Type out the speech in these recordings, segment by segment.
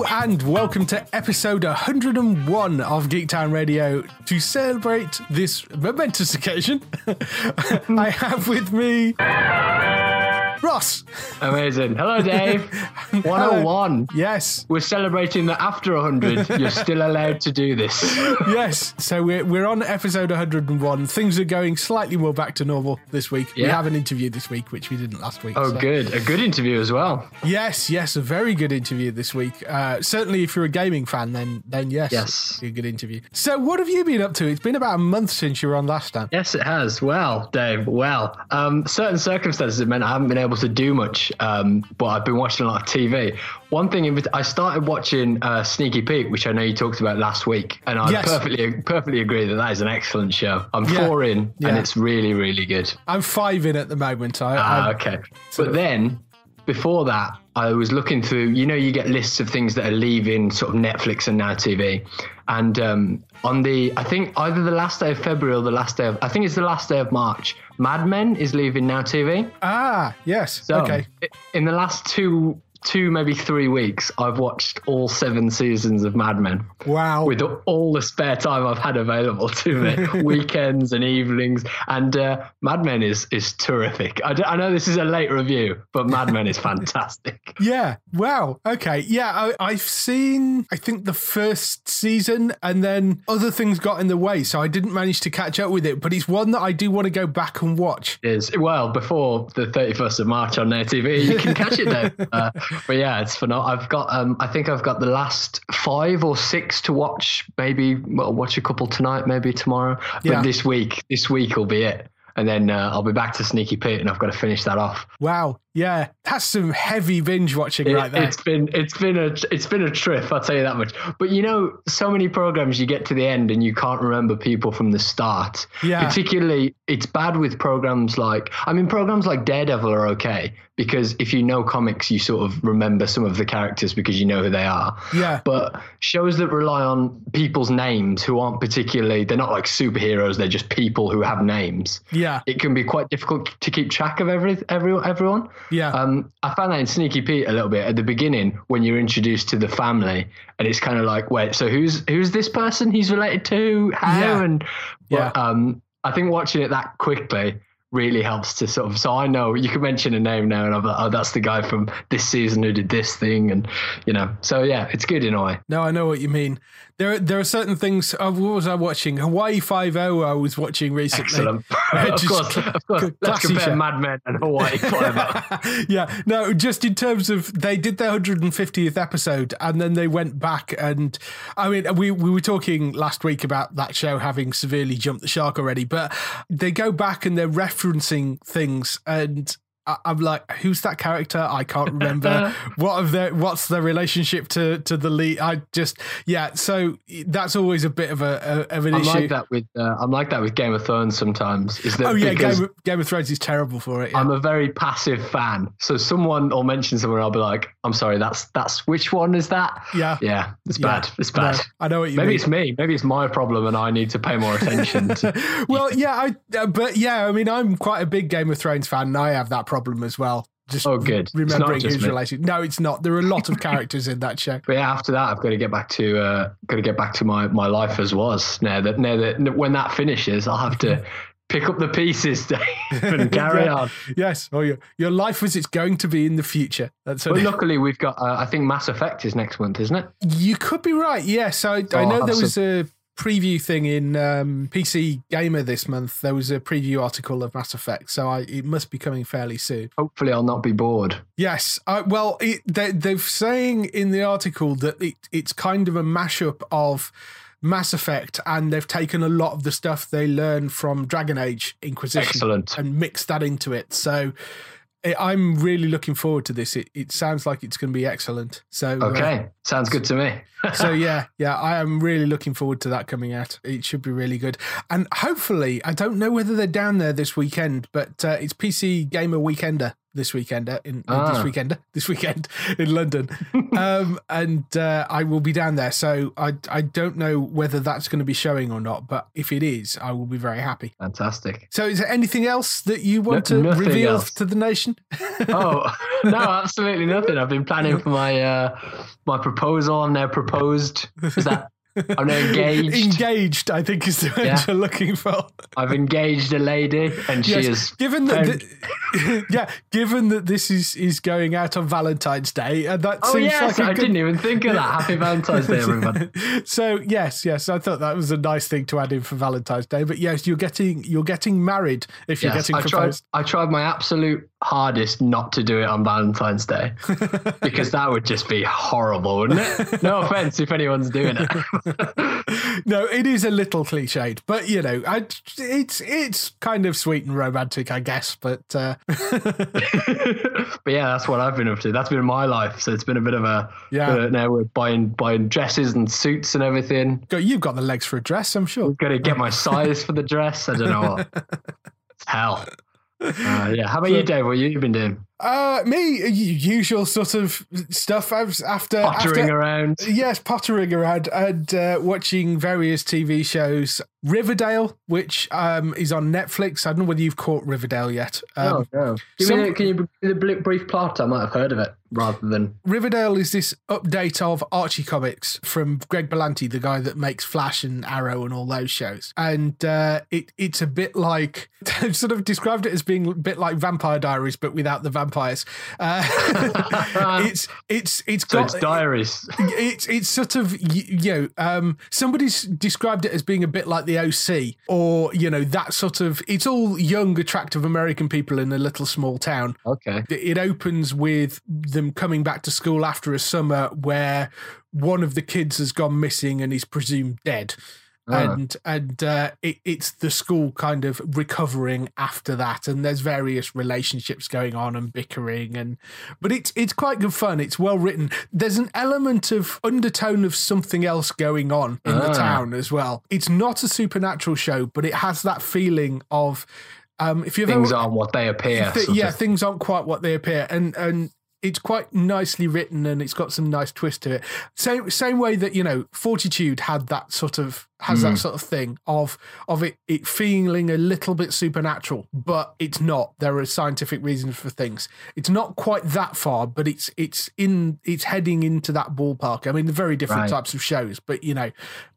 And welcome to episode 101 of Geektown Radio. To celebrate this momentous occasion, I have with me Ross. Amazing. Hello, Dave. 101. Yes, We're celebrating that after 100, you're still allowed to do this. yes. So we're, we're on episode 101. Things are going slightly more back to normal this week. We have an interview this week, which we didn't last week. Oh, so- good. A good interview as well. Yes, yes, a very good interview this week. Uh, certainly, if you're a gaming fan, then then yes, Yes. a good interview. So, what have you been up to? It's been about a month since you were on last time. Yes, it has. Well, Dave, well, um, certain circumstances have meant I haven't been able to do much, um, but I've been watching a lot of TV. One thing, in, I started watching uh, Sneaky Pete, which I know you talked about last week, and I Yes. perfectly perfectly agree that that is an excellent show. I'm Yeah. four in, Yeah. and it's really, really good. I'm five in at the moment. I, Ah, okay. But of- then before that, I was looking through. You know, you get lists of things that are leaving sort of Netflix and Now TV, and um, on the I think either the last day of February or the last day of I think it's the last day of March. Mad Men is leaving Now TV. ah yes, So okay. in the last two two maybe three weeks, I've watched all seven seasons of Mad Men Wow. with all the spare time I've had available to me, weekends and evenings. And uh, Mad Men is is terrific. I, d- I know this is a late review, but Mad Men is fantastic. yeah. Wow. Okay. Yeah. I, I've seen. I think the first season, and then other things got in the way, so I didn't manage to catch up with it. But it's one that I do want to go back and watch. Is well before the thirty first of March on their TV. You can catch it there. Uh, but yeah, it's phenomenal. I've got um, I think I've got the last five or six to watch. Maybe well, watch a couple tonight, maybe tomorrow. But Yeah. this week, this week will be it. And then uh, I'll be back to Sneaky Pete, and I've got to finish that off. Wow. Yeah. That's some heavy binge watching It, right there. It's been it's been a it's been a trip. I'll tell you that much. But you know, so many programs you get to the end and you can't remember people from the start. Yeah. Particularly, it's bad with programs like I mean, programs like Daredevil are okay because if you know comics, you sort of remember some of the characters because you know who they are. Yeah. But shows that rely on people's names who aren't particularly they're not like superheroes. They're just people who have names. Yeah. It can be quite difficult to keep track of every every everyone. Yeah. Um, I found that in Sneaky Pete a little bit at the beginning when you're introduced to the family, and it's kind of like, wait, so who's who's this person? He's related to how? Yeah. And Yeah. but, um, I think watching it that quickly really helps to sort of. So I know you can mention a name now, and I'm like, oh, that's the guy from this season who did this thing, and you know. So yeah, it's good in a way. No, I know what you mean. There, there are certain things. Uh, what was I watching? Hawaii Five O. I was watching recently. Excellent. Of course, of course. Let's compare show. Mad Men and Hawaii. Five-O. yeah, no, just in terms of they did their 150th episode and then they went back and I mean we we were talking last week about that show having severely jumped the shark already, but they go back and they're referencing things and I- I'm like, who's that character? I can't remember. what of their what's their relationship to to the lead? I just yeah. So that's always a bit of a, a of an I'm issue. like that with uh, I'm like that with Game of Thrones sometimes. Is that Oh yeah, Game of, Game of Thrones is terrible for it. yeah. I'm a very passive fan. So someone will mention someone, I'll be like, "I'm sorry, that's that's which one is that?" Yeah. yeah, it's Yeah. bad. It's No, bad. I know what you Maybe mean. it's me. Maybe it's my problem, and I need to pay more attention. to, well, yeah, I, uh, but yeah, I mean, I'm quite a big Game of Thrones fan, and I have that problem as well. Just Oh, good. Remembering just who's me. related. No, it's not. There are a lot of characters in that show. but yeah, after that, I've got to get back to uh, got to get back to my my life as was. Now that now that when that finishes, I'll have to pick up the pieces, Dave, and carry Yeah. on. Yes, or your your life as it's going to be in the future. That's But luckily, we've got. Uh, I think Mass Effect is next month, isn't it? You could be right. Yes, I, I Oh, know there was a preview thing in um, PC Gamer this month. There was a preview article of Mass Effect, so I, it must be coming fairly soon. Hopefully, I'll not be bored. Yes, I, well, it, they, they're saying in the article that it, it's kind of a mashup of Mass Effect, and they've taken a lot of the stuff they learned from Dragon Age Inquisition Excellent. and mixed that into it. So. I'm really looking forward to this. It, it sounds like it's going to be excellent. So uh, Okay, sounds good to me. so yeah, yeah, I am really looking forward to that coming out. It should be really good, and hopefully, I don't know whether they're down there this weekend, but uh, it's PC Gamer Weekender this weekend in uh, this Ah. weekend this weekend in London, um, and uh, I will be down there. So I I don't know whether that's going to be showing or not, but if it is, I will be very happy. Fantastic. So is there anything else that you want No- to reveal else. to the nation? Oh no, absolutely nothing. I've been planning for my uh, my proposal. I'm now proposed. Is that I'm now engaged. Engaged, I think is the word Yeah. you're looking for. I've engaged a lady, and she Yes, is given that, found- th- yeah, given that this is is going out on Valentine's Day, and that Oh seems yes, like I good- didn't even think of that. Happy Valentine's Day, everybody. so yes, yes, I thought that was a nice thing to add in for Valentine's Day. But yes, you're getting you're getting married if you're getting I tried. proposed. I tried my absolute hardest not to do it on Valentine's Day because that would just be horrible, wouldn't it? No offense if anyone's doing it. no, it is a little cliched, but you know, I, it's it's kind of sweet and romantic, I guess. But uh, but yeah, that's what I've been up to. That's been my life. So it's been a bit of a Yeah. uh, now we're buying buying dresses and suits and everything. go- you've got the legs for a dress, I'm sure. Gonna get my size for the dress. I don't know what. It's hell. Uh, yeah. How about you, Dave? What you been doing? Uh, me, usual sort of stuff. I was after Pottering after, around. Yes, pottering around and uh, watching various TV shows. Riverdale, which um, is on Netflix. I don't know whether you've caught Riverdale yet. Um, oh no. Give some- me the, can you give me the brief plot? I might have heard of it rather than. Riverdale is this update of Archie comics from Greg Berlanti, the guy that makes Flash and Arrow and all those shows. And uh, it it's a bit like I've sort of described it as being a bit like Vampire Diaries, but without the vampires. Uh, it's it's it's So got it's diaries. it's it's sort of you know um somebody's described it as being a bit like the OC or you know that sort of it's all young attractive American people in a little small town Okay. it opens with them coming back to school after a summer where one of the kids has gone missing and is presumed dead. Ah. And and uh, it, it's the school kind of recovering after that, and there's various relationships going on and bickering, and but it's it's quite good fun. It's well written. There's an element of undertone of something else going on in the Ah. town as well. It's not a supernatural show, but it has that feeling of um, if you've Things ever, aren't what they appear. Th- yeah, of. things aren't quite what they appear, and and it's quite nicely written, and it's got some nice twist to it. Same same way that you know Fortitude had that sort of has Hmm. that sort of thing of of it it feeling a little bit supernatural, but it's not. There are scientific reasons for things. It's not quite that far, but it's it's in it's heading into that ballpark. I mean, they're very different Right. types of shows, but you know,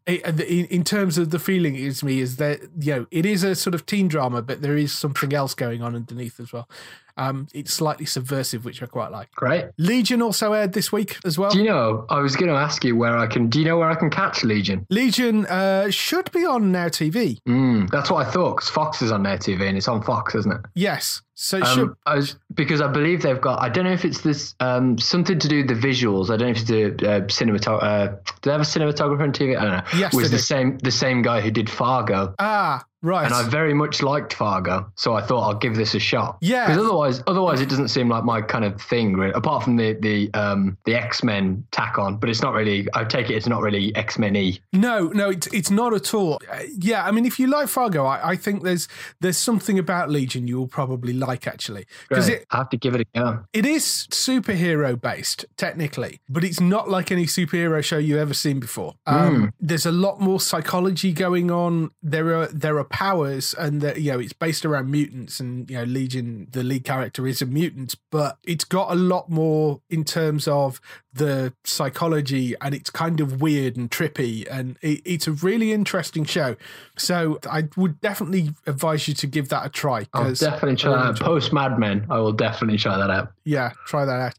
in, in terms of the feeling it gives me is that you know it is a sort of teen drama, but there is something else going on underneath as well. Um, it's slightly subversive, which I quite like. Great. Legion also aired this week as well. Do you know? I was going to ask you where I can. Do you know where I can catch Legion? Legion uh, should be on Now TV. Mm, that's what I thought. Because Fox is on Now TV and it's on Fox, isn't it? Yes, so. Um, I was because I believe they've got. I don't know if it's this um, something to do with the visuals. I don't know if it's the uh, cinematographer. Uh, do they have a cinematographer on TV? I don't know. Yes, was the same the same guy who did Fargo. Ah, right. and I very much liked Fargo, so I thought I'll give this a shot. Yeah. because otherwise, otherwise it doesn't seem like my kind of thing. Really. Apart from the the um the X Men tack on, but it's not really. I take it it's not really X Men y. No, no, it's it's not at all. Uh, yeah, I mean, if you like Fargo, I, I think there's there's something about Legion you will probably like actually because it I have to give it a go. it is superhero based technically, but it's not like any superhero show you've ever seen before. Um, There's a lot more psychology going on. There are there are powers and that you know it's based around mutants and you know Legion the lead character is a mutant but it's got a lot more in terms of the psychology and it's kind of weird and trippy and it, it's a really interesting show so I would definitely advise you to give that a try I'll definitely try that really out. enjoy- Post Mad Men, I will definitely try that out. yeah try that out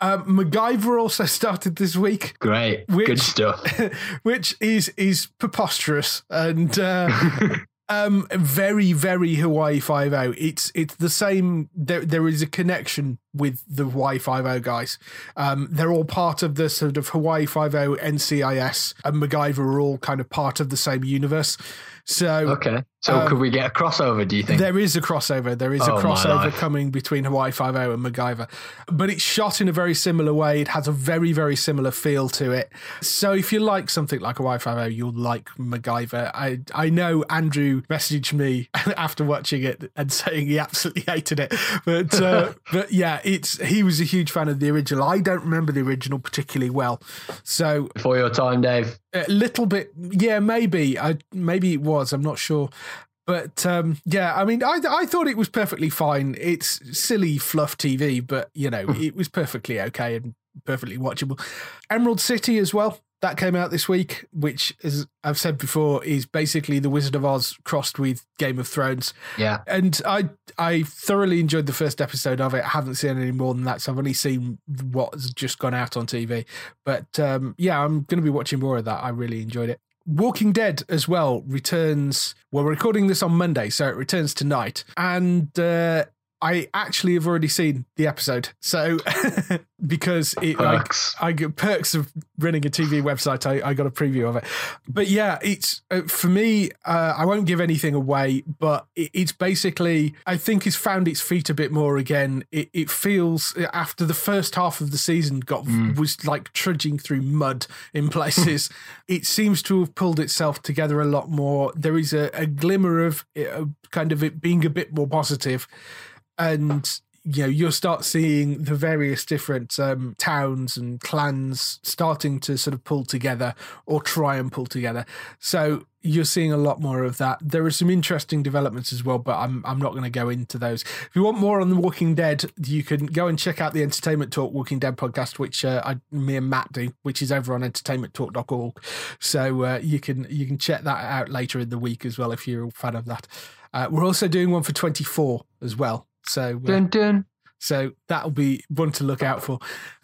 um, MacGyver also started this week Great. Which- Good stuff. which is is preposterous and uh, um very very Hawaii Five O. It's it's the same. There there is a connection with the Hawaii Five O guys. Um, they're all part of the sort of Hawaii Five O NCIS and MacGyver are all kind of part of the same universe. So Okay. So Um, could we get a crossover, do you think? there is a crossover. There is a Oh, my crossover coming between Hawaii Five O and MacGyver, but it's shot in a very similar way. It has a very very similar feel to it. So if you like something like Hawaii Five O, you'll like MacGyver. I I know Andrew messaged me after watching it and saying he absolutely hated it, but uh, but yeah, it's he was a huge fan of the original. I don't remember the original particularly well, so Before your time, Dave. a little bit yeah maybe i maybe it was i'm not sure but um yeah i mean i i thought it was perfectly fine it's silly fluff tv but you know it was perfectly okay and perfectly watchable emerald city as well that came out this week which as i've said before is basically the wizard of oz crossed with game of thrones Yeah. and I I thoroughly enjoyed the first episode of it. I haven't seen any more than that, so I've only seen what's just gone out on TV. But um, yeah, I'm going to be watching more of that. I really enjoyed it. Walking Dead as well returns. Well, we're recording this on Monday, so it returns tonight, and uh, I actually have already seen the episode. So because it I, Perks. I get perks of running a TV website. I, I got a preview of it, but yeah, it's uh, for me. Uh, I won't give anything away, but it, it's basically I think it's found its feet a bit more again. It, it feels after the first half of the season got was like trudging through mud in places. it seems to have pulled itself together a lot more. There is a, a glimmer of uh, kind of it being a bit more positive and you know you'll start seeing the various different um, towns and clans starting to sort of pull together or try and pull together. So you're seeing a lot more of that. There are some interesting developments as well but i'm, I'm not going to go into those. If you want more on the walking dead you can go and check out the entertainment talk walking dead podcast which uh, I, me and matt do which is over on entertainmenttalk.org so uh, you can you can check that out later in the week as well if you're a fan of that. Uh, we're also doing one for 24 as well so uh, Dun, dun. so that'll be one to look out for.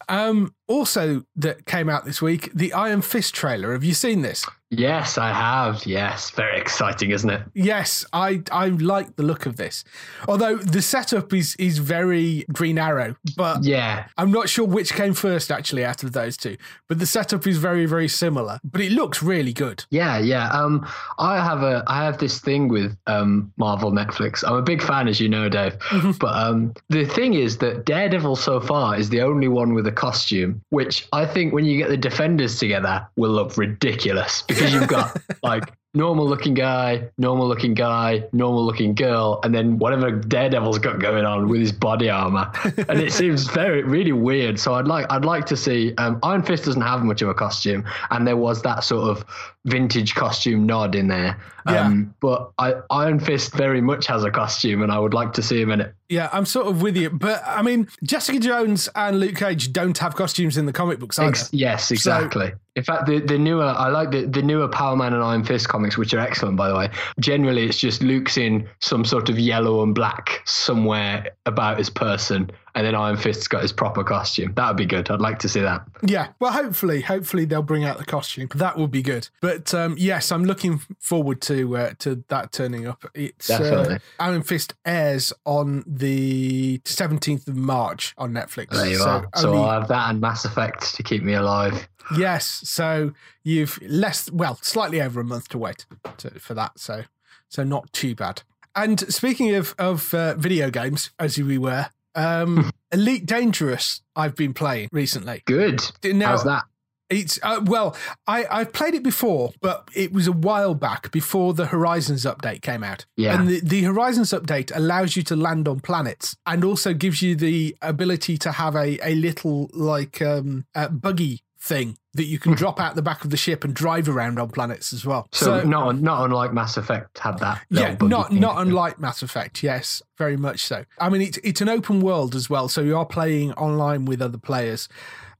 Um, also, that came out this week, the Iron Fist trailer. Have you seen this? Yes, I have. Yes. Very exciting, isn't it? Yes, I I like the look of this. Although the setup is is very Green Arrow, but Yeah. I'm not sure which came first actually out of those two. But the setup is very very similar. But it looks really good. Yeah, yeah. Um, I have a I have this thing with um Marvel Netflix. I'm a big fan, as you know, Dave. But um, the thing is that Daredevil so far is the only one with a costume, which I think when you get the Defenders together will look ridiculous because you've got like normal looking guy, normal looking guy, normal looking girl, and then whatever Daredevil's got going on with his body armor, and it seems very really weird. So I'd like I'd like to see. Um, Iron Fist doesn't have much of a costume, and there was that sort of vintage costume nod in there. Um, but I, Iron Fist very much has a costume, and I would like to see him in it. Yeah, I'm sort of with you. But I mean, Jessica Jones and Luke Cage don't have costumes in the comic books either. Ex- yes, exactly. in fact, the, the newer I like the, the newer Power Man and Iron Fist comics, which are excellent by the way. Generally, it's just Luke's in some sort of yellow and black somewhere about his person, and then Iron Fist's got his proper costume. That would be good. I'd like to see that. Yeah, well, hopefully, hopefully they'll bring out the costume. That would be good. But um, yes, I'm looking forward to uh, to that turning up. It's uh, Iron Fist airs on the 17th of March on Netflix. There you so are. So only- I'll have that and Mass Effect to keep me alive. yes, so you've less, well, slightly over a month to wait to, for that. So so not too bad. And speaking of of uh, video games, as we were, um, Elite Dangerous, I've been playing recently. Good. Now, How's that? It's uh, well, I I've played it before, but it was a while back before the Horizons update came out. Yeah. and the, the Horizons update allows you to land on planets and also gives you the ability to have a a little like um uh, buggy thing that you can hmm. drop out the back of the ship and drive around on planets as well. So, not not unlike Mass Effect had that. yeah, not not unlike Mass Effect. Yes, very much so. I mean, it's it's an open world as well, so you are playing online with other players.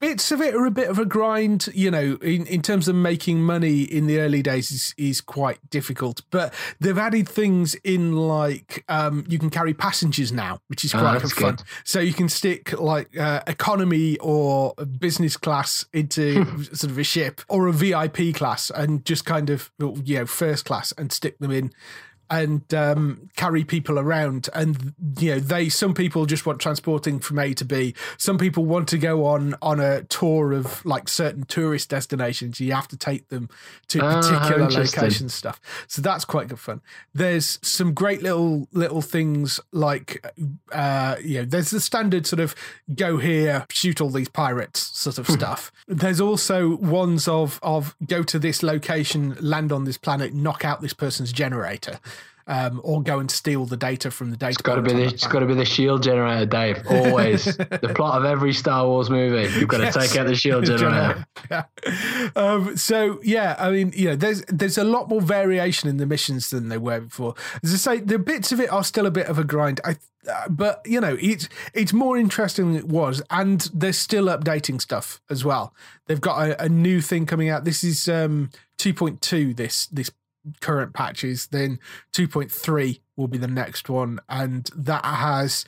Bits of it are a bit of a grind, you know, in, in terms of making money in the early days is, is quite difficult. But they've added things in like um, you can carry passengers now, which is Oh, quite that's fun. good. So you can stick like uh, economy or business class into sort of a ship or a VIP class and just kind of, you know, first class and stick them in and um, carry people around. And you know, they some people just want transporting from A to B. Some people want to go on on a tour of like certain tourist destinations. You have to take them to Ah, particular interesting. locations stuff. So that's quite good fun. There's some great little little things like uh you know, there's the standard sort of go here, shoot all these pirates sort of stuff. There's also ones of of go to this location, land on this planet, knock out this person's generator. Um, or go and steal the data from the data. It's got to be the, it's got to be the shield generator, Dave. Always the plot of every Star Wars movie. You've got to Yes. take out the shield generator. Yeah. Um, so yeah, I mean, you know, there's there's a lot more variation in the missions than there were before. As I say, the bits of it are still a bit of a grind. I, uh, but you know, it's it's more interesting than it was, and they're still updating stuff as well. They've got a, a new thing coming out. This is um 2.2. This this current patches. Then 2.3 will be the next one, and that has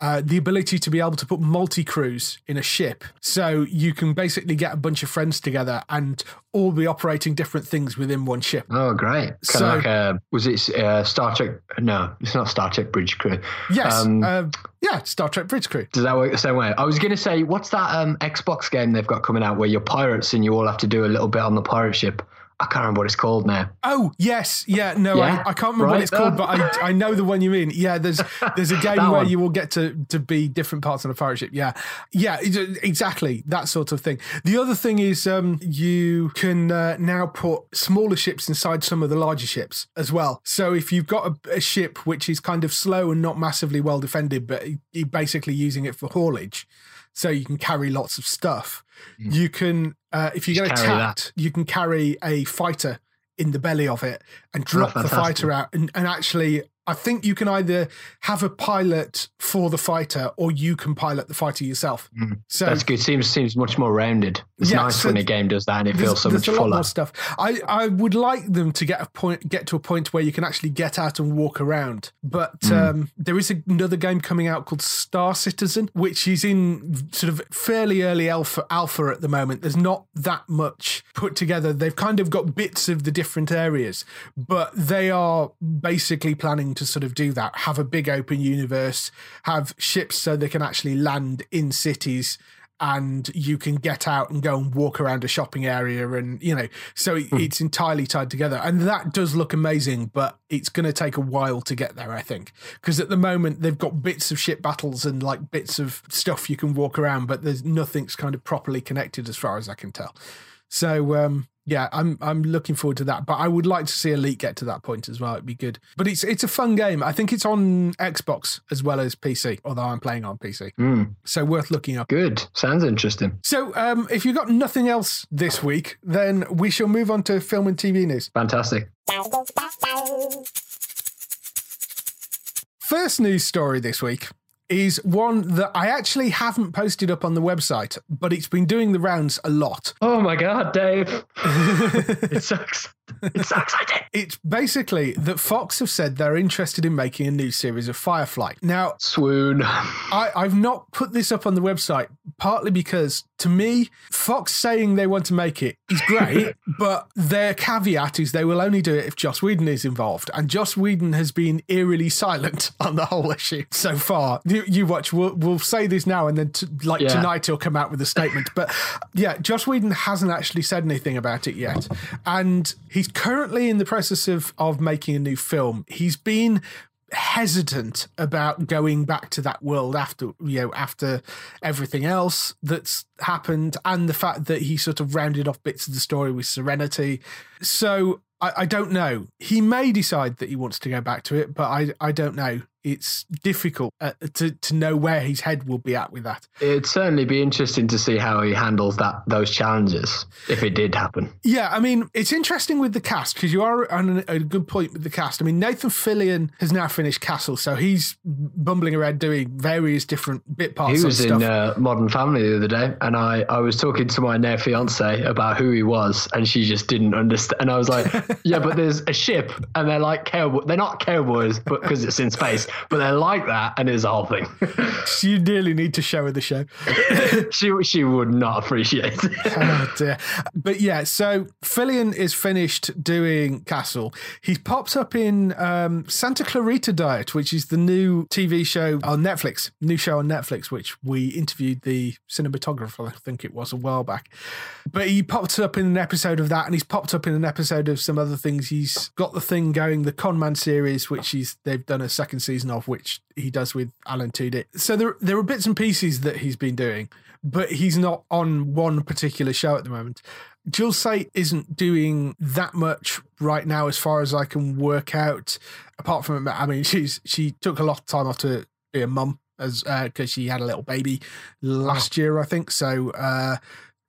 uh, the ability to be able to put multi crews in a ship. So you can basically get a bunch of friends together and all be operating different things within one ship. Oh, great! Kind So- like a was it uh, Star Trek? No, it's not Star Trek Bridge Crew. Yes. Um, uh, yeah, Star Trek Bridge Crew. Does that work the same way? I was going to say, what's that um, Xbox game they've got coming out where you're pirates and you all have to do a little bit on the pirate ship? I can't remember what it's called now. Oh yes, yeah. No, Yeah, I, I can't remember what right. it's called, but I I know the one you mean. Yeah, there's there's a game where one. you will get to to be different parts on a pirate ship. Yeah, yeah, exactly that sort of thing. The other thing is um you can uh, now put smaller ships inside some of the larger ships as well. So if you've got a, a ship which is kind of slow and not massively well defended, but you're basically using it for haulage. So you can carry lots of stuff. You can, uh, if you get. Just that. attacked, you can carry a fighter in the belly of it and drop the Oh, fantastic. fighter out. And, and actually, I think you can either have a pilot for the fighter or you can pilot the fighter yourself. So Hmm. That's good. Seems seems much more rounded. It's Yeah, nice so when a game does that and it feels so there's much a lot fuller. more stuff. I, I would like them to get a point, get to a point where you can actually get out and walk around. But Hmm. um, there is another game coming out called Star Citizen, which is in sort of fairly early alpha alpha at the moment. There's not that much put together. They've kind of got bits of the different areas, but they are basically planning to sort of do that. Have a big open universe, have ships so they can actually land in cities and you can get out and go and walk around a shopping area and you know so it, it's entirely tied together. And that does look amazing but it's going to take a while to get there i think. Because at the moment they've got bits of ship battles and like bits of stuff you can walk around but there's nothing's kind of properly connected as far as i can tell. So um yeah, I'm I'm looking forward to that, but I would like to see Elite get to that point as well. It'd be good, but it's it's a fun game. I think it's on Xbox as well as PC, although I'm playing on PC, Mm, so worth looking up. good. Sounds interesting. So, um, if you've got nothing else this week, then we shall move on to film and TV news. Fantastic. First news story this week is one that I actually haven't posted up on the website, but it's been doing the rounds a lot. Oh my god, Dave. it sucks. It's so exciting. It's basically that Fox have said they're interested in making a new series of Firefly. Now, Swoon. I, I've not put this up on the website, partly because to me, Fox saying they want to make it is great, but their caveat is they will only do it if Joss Whedon is involved. And Joss Whedon has been eerily silent on the whole issue so far. You, you watch, we'll, we'll say this now and then, like Yeah. tonight, he'll come out with a statement. But yeah, Joss Whedon hasn't actually said anything about it yet. And he's currently in the process of, of making a new film. He's been hesitant about going back to that world after you know after everything else that's happened and the fact that he sort of rounded off bits of the story with serenity. So I, I don't know. He may decide that he wants to go back to it but i i don't know it's difficult uh, to to know where his head will be at with that. It'd certainly be interesting to see how he handles that those challenges if it did happen. Yeah, I mean, it's interesting with the cast because you are on a good point with the cast. I mean, Nathan Fillion has now finished Castle, so he's bumbling around doing various different bit parts. He was in uh, Modern Family the other day, and I I was talking to my now fiance about who he was, and she just didn't understand. And I was like, "Yeah, but there's a ship, and they're like cowboy. They're not cowboys, but because it's in space, but they're like that, and it's a whole thing." you really need to show her the show. she she would not appreciate it. oh dear. But yeah, so Fillion is finished doing Castle. He's popped up in um, Santa Clarita Diet, which is the new TV show on Netflix, new show on Netflix, which we interviewed the cinematographer, I think it was a while back. But he popped up in an episode of that, and he's popped up in an episode of some other things. He's got the thing going, the Conman series, which he's they've done a second season of, which he does with Alan Tudyk. So there there are bits and pieces that he's been doing, but he's not on one particular show at the moment. Jewel Staite isn't doing that much right now, as far as I can work out. Apart from, I mean, she's she took a lot of time off to be a mum as because uh, she had a little baby last year, I think. So, uh,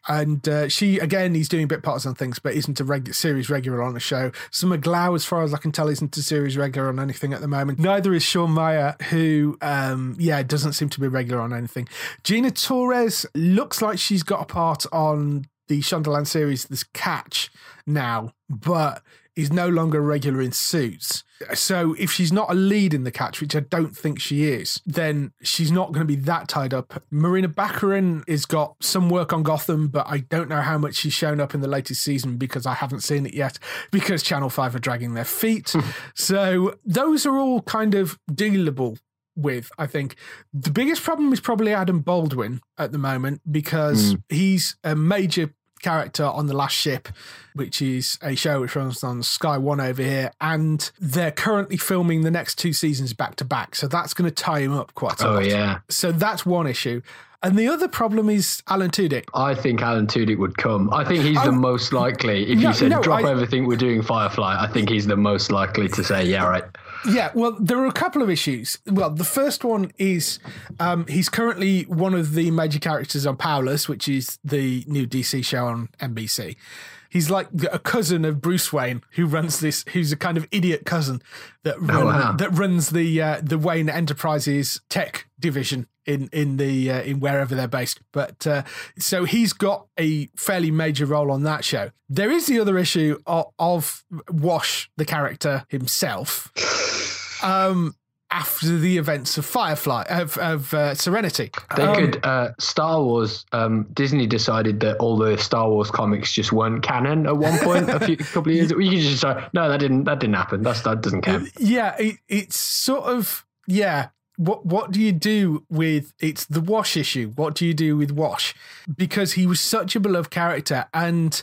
and uh, she again, he's doing bit parts on things, but isn't a reg- series regular on the show. Summer Glau, as far as I can tell, isn't a series regular on anything at the moment. Neither is Sean Maher, who, um, yeah, doesn't seem to be regular on anything. Gina Torres looks like she's got a part on the Shondaland series, this Catch now, but is no longer regular in suits. So if she's not a lead in the catch, which I don't think she is, then she's not going to be that tied up. Morena Baccarin has got some work on Gotham, but I don't know how much she's shown up in the latest season because I haven't seen it yet because Channel 5 are dragging their feet. so those are all kind of dealable with, I think. The biggest problem is probably Adam Baldwin at the moment because mm. he's a major character on the last ship, which is a show which runs on Sky One over here, and they're currently filming the next two seasons back to back, so that's going to tie him up quite a oh, lot. yeah. So that's one issue. And the other problem is Alan Tudyk. I think Alan Tudyk would come. I think he's the um, most likely. If no, you said no, drop I, everything, we're doing Firefly. I think he's the most likely to say, yeah, right. Yeah, well, there are a couple of issues. Well, the first one is um, he's currently one of the major characters on Powerless, which is the new DC show on NBC. He's like a cousin of Bruce Wayne, who runs this. Who's a kind of idiot cousin that oh, run, oh, wow. that runs the uh, the Wayne Enterprises tech division in in the uh, in wherever they're based. But uh, so he's got a fairly major role on that show. There is the other issue of, of Wash, the character himself. Um, after the events of Firefly of, of uh, Serenity. They um, could uh, Star Wars. Um, Disney decided that all the Star Wars comics just weren't canon at one point a few couple of years. You could just say, no, that didn't that didn't happen. That's that doesn't count. Yeah, it, it's sort of yeah. What what do you do with it's the Wash issue? What do you do with Wash? Because he was such a beloved character, and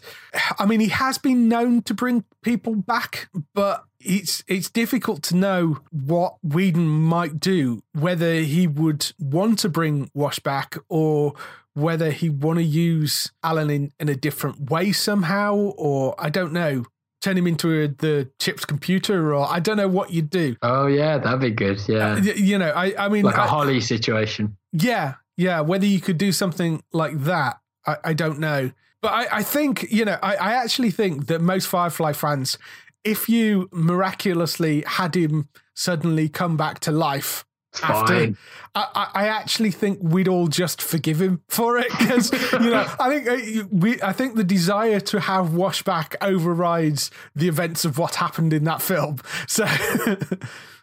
I mean he has been known to bring people back, but it's it's difficult to know what Whedon might do, whether he would want to bring Wash back or whether he want to use Alan in, in a different way somehow, or I don't know, turn him into a, the chip's computer, or I don't know what you'd do. Oh yeah, that'd be good. Yeah, uh, you know, I I mean, like a I, Holly situation. Yeah, yeah. Whether you could do something like that, I, I don't know. But I, I think, you know, I, I actually think that most Firefly fans if you miraculously had him suddenly come back to life after I, I, actually think we'd all just forgive him for it because you know I think uh, we I think the desire to have Washback overrides the events of what happened in that film. So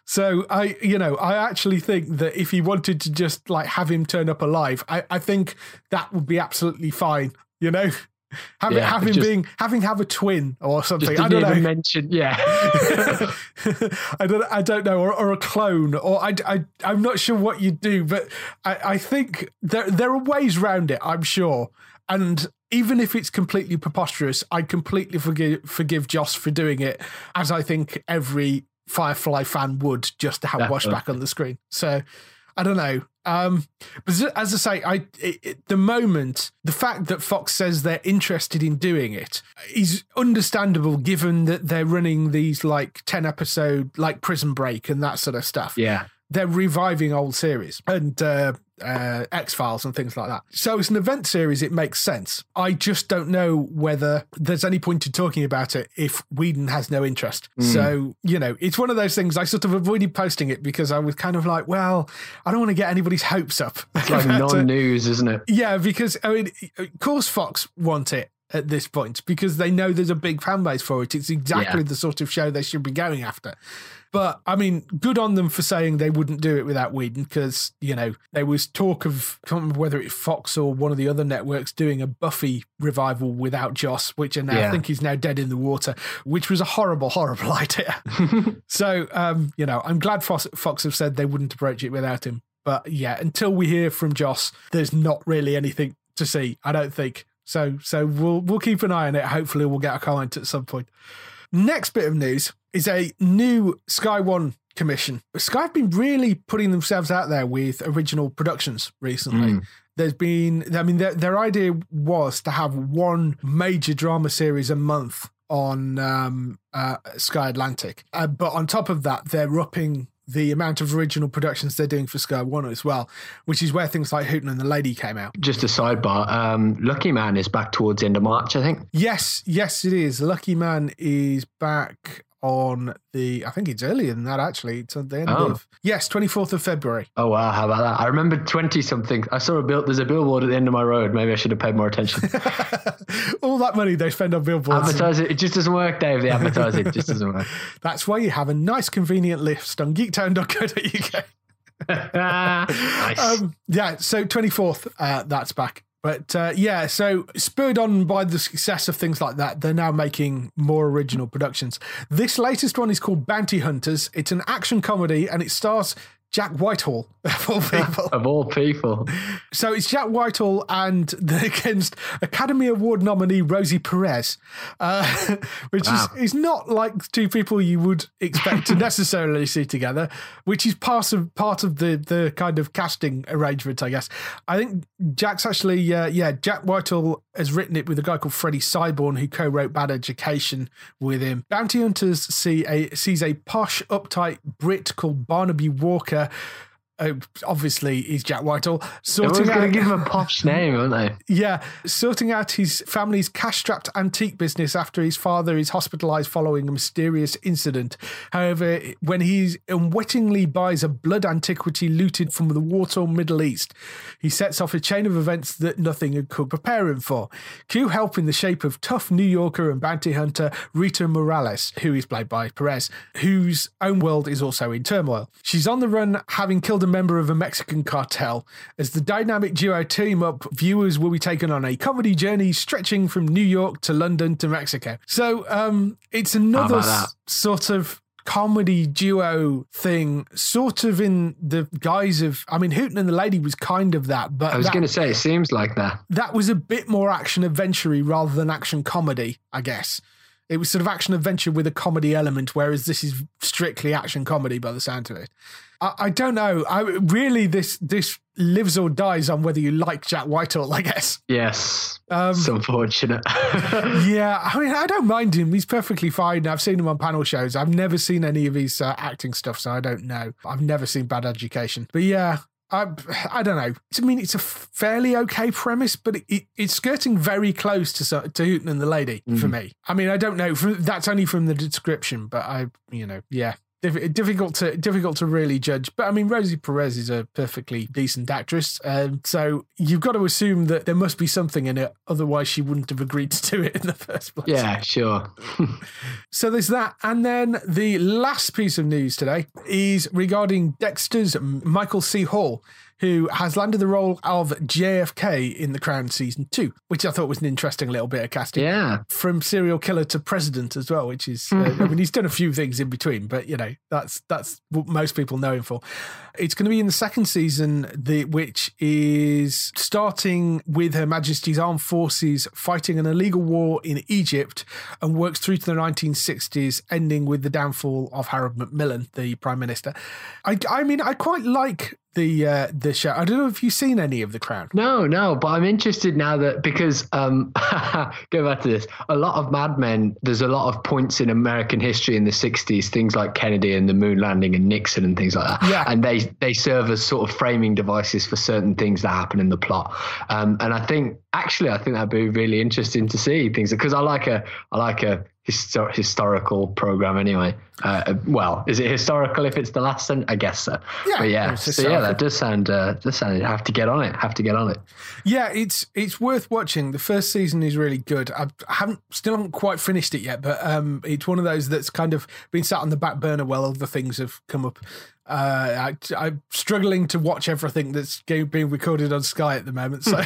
so I you know I actually think that if he wanted to just like have him turn up alive, I, I think that would be absolutely fine. You know having yeah, having just, being having have a twin or something. I don't know. Mention, yeah. I don't. I don't know, or, or a clone, or I, I. I'm not sure what you do, but I, I think there there are ways around it. I'm sure, and even if it's completely preposterous, I completely forgive forgive Joss for doing it, as I think every Firefly fan would, just to have Definitely. Wash back on the screen. So I don't know. Um, but as I say, I it, the moment the fact that Fox says they're interested in doing it is understandable, given that they're running these like ten episode like Prison Break and that sort of stuff. Yeah. they're reviving old series and uh, uh, X Files and things like that. So it's an event series. It makes sense. I just don't know whether there's any point in talking about it if Whedon has no interest. Mm. So you know, it's one of those things. I sort of avoided posting it because I was kind of like, well, I don't want to get anybody's hopes up. It's like non-news, isn't it? Yeah, because I mean, of course, Fox want it at this point because they know there's a big fan base for it. It's exactly Yeah. the sort of show they should be going after. But I mean, good on them for saying they wouldn't do it without Whedon because, you know, there was talk of, I can't remember whether it's Fox or one of the other networks doing a Buffy revival without Joss, which now, I think he's now dead in the water, which was a horrible, horrible idea. so, um, you know, I'm glad Fox, Fox have said they wouldn't approach it without him. But yeah, until we hear from Joss, there's not really anything to see, I don't think. So so we'll we'll keep an eye on it. Hopefully we'll get a comment at some point. Next bit of news is a new Sky One commission. Sky have been really putting themselves out there with original productions recently. Mm. There's been, I mean, their, their idea was to have one major drama series a month on um, uh, Sky Atlantic. Uh, but on top of that, they're upping the amount of original productions they're doing for Sky One as well, which is where things like Hooten and the Lady came out. Just a sidebar. Um, Lucky Man is back towards the end of March, I think. Yes, yes, it is. Lucky Man is back on the. I think it's earlier than that. Actually, it's at the end Oh. of yes, twenty fourth of February. Oh wow, how about that? I remember twenty something. I saw a bill. There's a billboard at the end of my road. Maybe I should have paid more attention. All that money they spend on billboards. Advertise it. It just doesn't work, Dave. The advertising just doesn't work. That's why you have a nice, convenient list on geektown.co.uk. nice. Um, yeah, so 24th, uh, that's back. But uh, yeah, so spurred on by the success of things like that, they're now making more original productions. This latest one is called Bounty Hunters. It's an action comedy and it stars Jack Whitehall, of all people. of all people. So it's Jack Whitehall and the, against Academy Award nominee Rosie Perez, uh, which Wow. is, is not like two people you would expect to necessarily see together, which is part of part of the the kind of casting arrangement, I guess. I think Jack's actually, uh, yeah, Jack Whitehall has written it with a guy called Freddy Syborn, who co-wrote Bad Education with him. Bounty Hunters see a sees a posh, uptight Brit called Barnaby Walker uh, uh, obviously, he's Jack Whitehall. Sorting going to out, give him a posh name, aren't they? yeah, sorting out his family's cash-strapped antique business after his father is hospitalized following a mysterious incident. However, when he unwittingly buys a blood antiquity looted from the war-torn Middle East, he sets off a chain of events that nothing could prepare him for. Cue help in the shape of tough New Yorker and bounty hunter Rita Morales, who is played by Perez, whose own world is also in turmoil. She's on the run, having killed a member of a Mexican cartel. As the dynamic duo team up, viewers will be taken on a comedy journey stretching from New York to London to Mexico. So um, it's another s- sort of comedy duo thing, sort of in the guise of. I mean, Hooten and the Lady was kind of that, but I was going to say, it seems like that. that was a bit more action adventure rather than action comedy, I guess. It was sort of action adventure with a comedy element, whereas this is strictly action comedy by the sound of it. I, I don't know. I really this this lives or dies on whether you like Jack Whitehall, I guess. Yes. Um, it's unfortunate. yeah, I mean, I don't mind him. He's perfectly fine. I've seen him on panel shows. I've never seen any of his uh, acting stuff, so I don't know. I've never seen Bad Education. But yeah, I, I don't know. I mean, it's a fairly okay premise, but it, it, it's skirting very close to to Hooten and the Lady for me. I mean, I don't know. From, that's only from the description, but I, you know, yeah. Diff- Difficult to difficult to really judge, but I mean Rosie Perez is a perfectly decent actress, um, so you've got to assume that there must be something in it. Otherwise, she wouldn't have agreed to do it in the first place. yeah, sure. So there's that. And then the last piece of news today is regarding Dexter's Michael C. Hall, who has landed the role of JFK in The Crown season two, which I thought was an interesting little bit of casting. Yeah. From serial killer to president as well, which is, uh, I mean, he's done a few things in between, but you know, that's that's what most people know him for. It's going to be in the second season, the which is starting with Her Majesty's Armed Forces fighting an illegal war in Egypt and works through to the 1960s, ending with the downfall of Harold Macmillan, the Prime Minister. I, I mean, I quite like the uh, the show. I don't know if you've seen any of The Crown. No, no, but I'm interested now that because um, go back to this. A lot of Mad Men. There's a lot of points in American history in the '60s, things like Kennedy and the moon landing and Nixon and things like that. Yeah. and they they serve as sort of framing devices for certain things that happen in the plot. Um, and I think actually, I think that'd be really interesting to see things because I like a I like a histor- historical program anyway. Uh, well, is it historical if it's the last? Cent- I guess so. Yeah, but yeah, so yeah, that does sound uh, does sound. Have to get on it. Have to get on it. Yeah, it's it's worth watching. The first season is really good. I haven't still haven't quite finished it yet, but um, it's one of those that's kind of been sat on the back burner while other things have come up. Uh, I, I'm struggling to watch everything that's being recorded on Sky at the moment. So,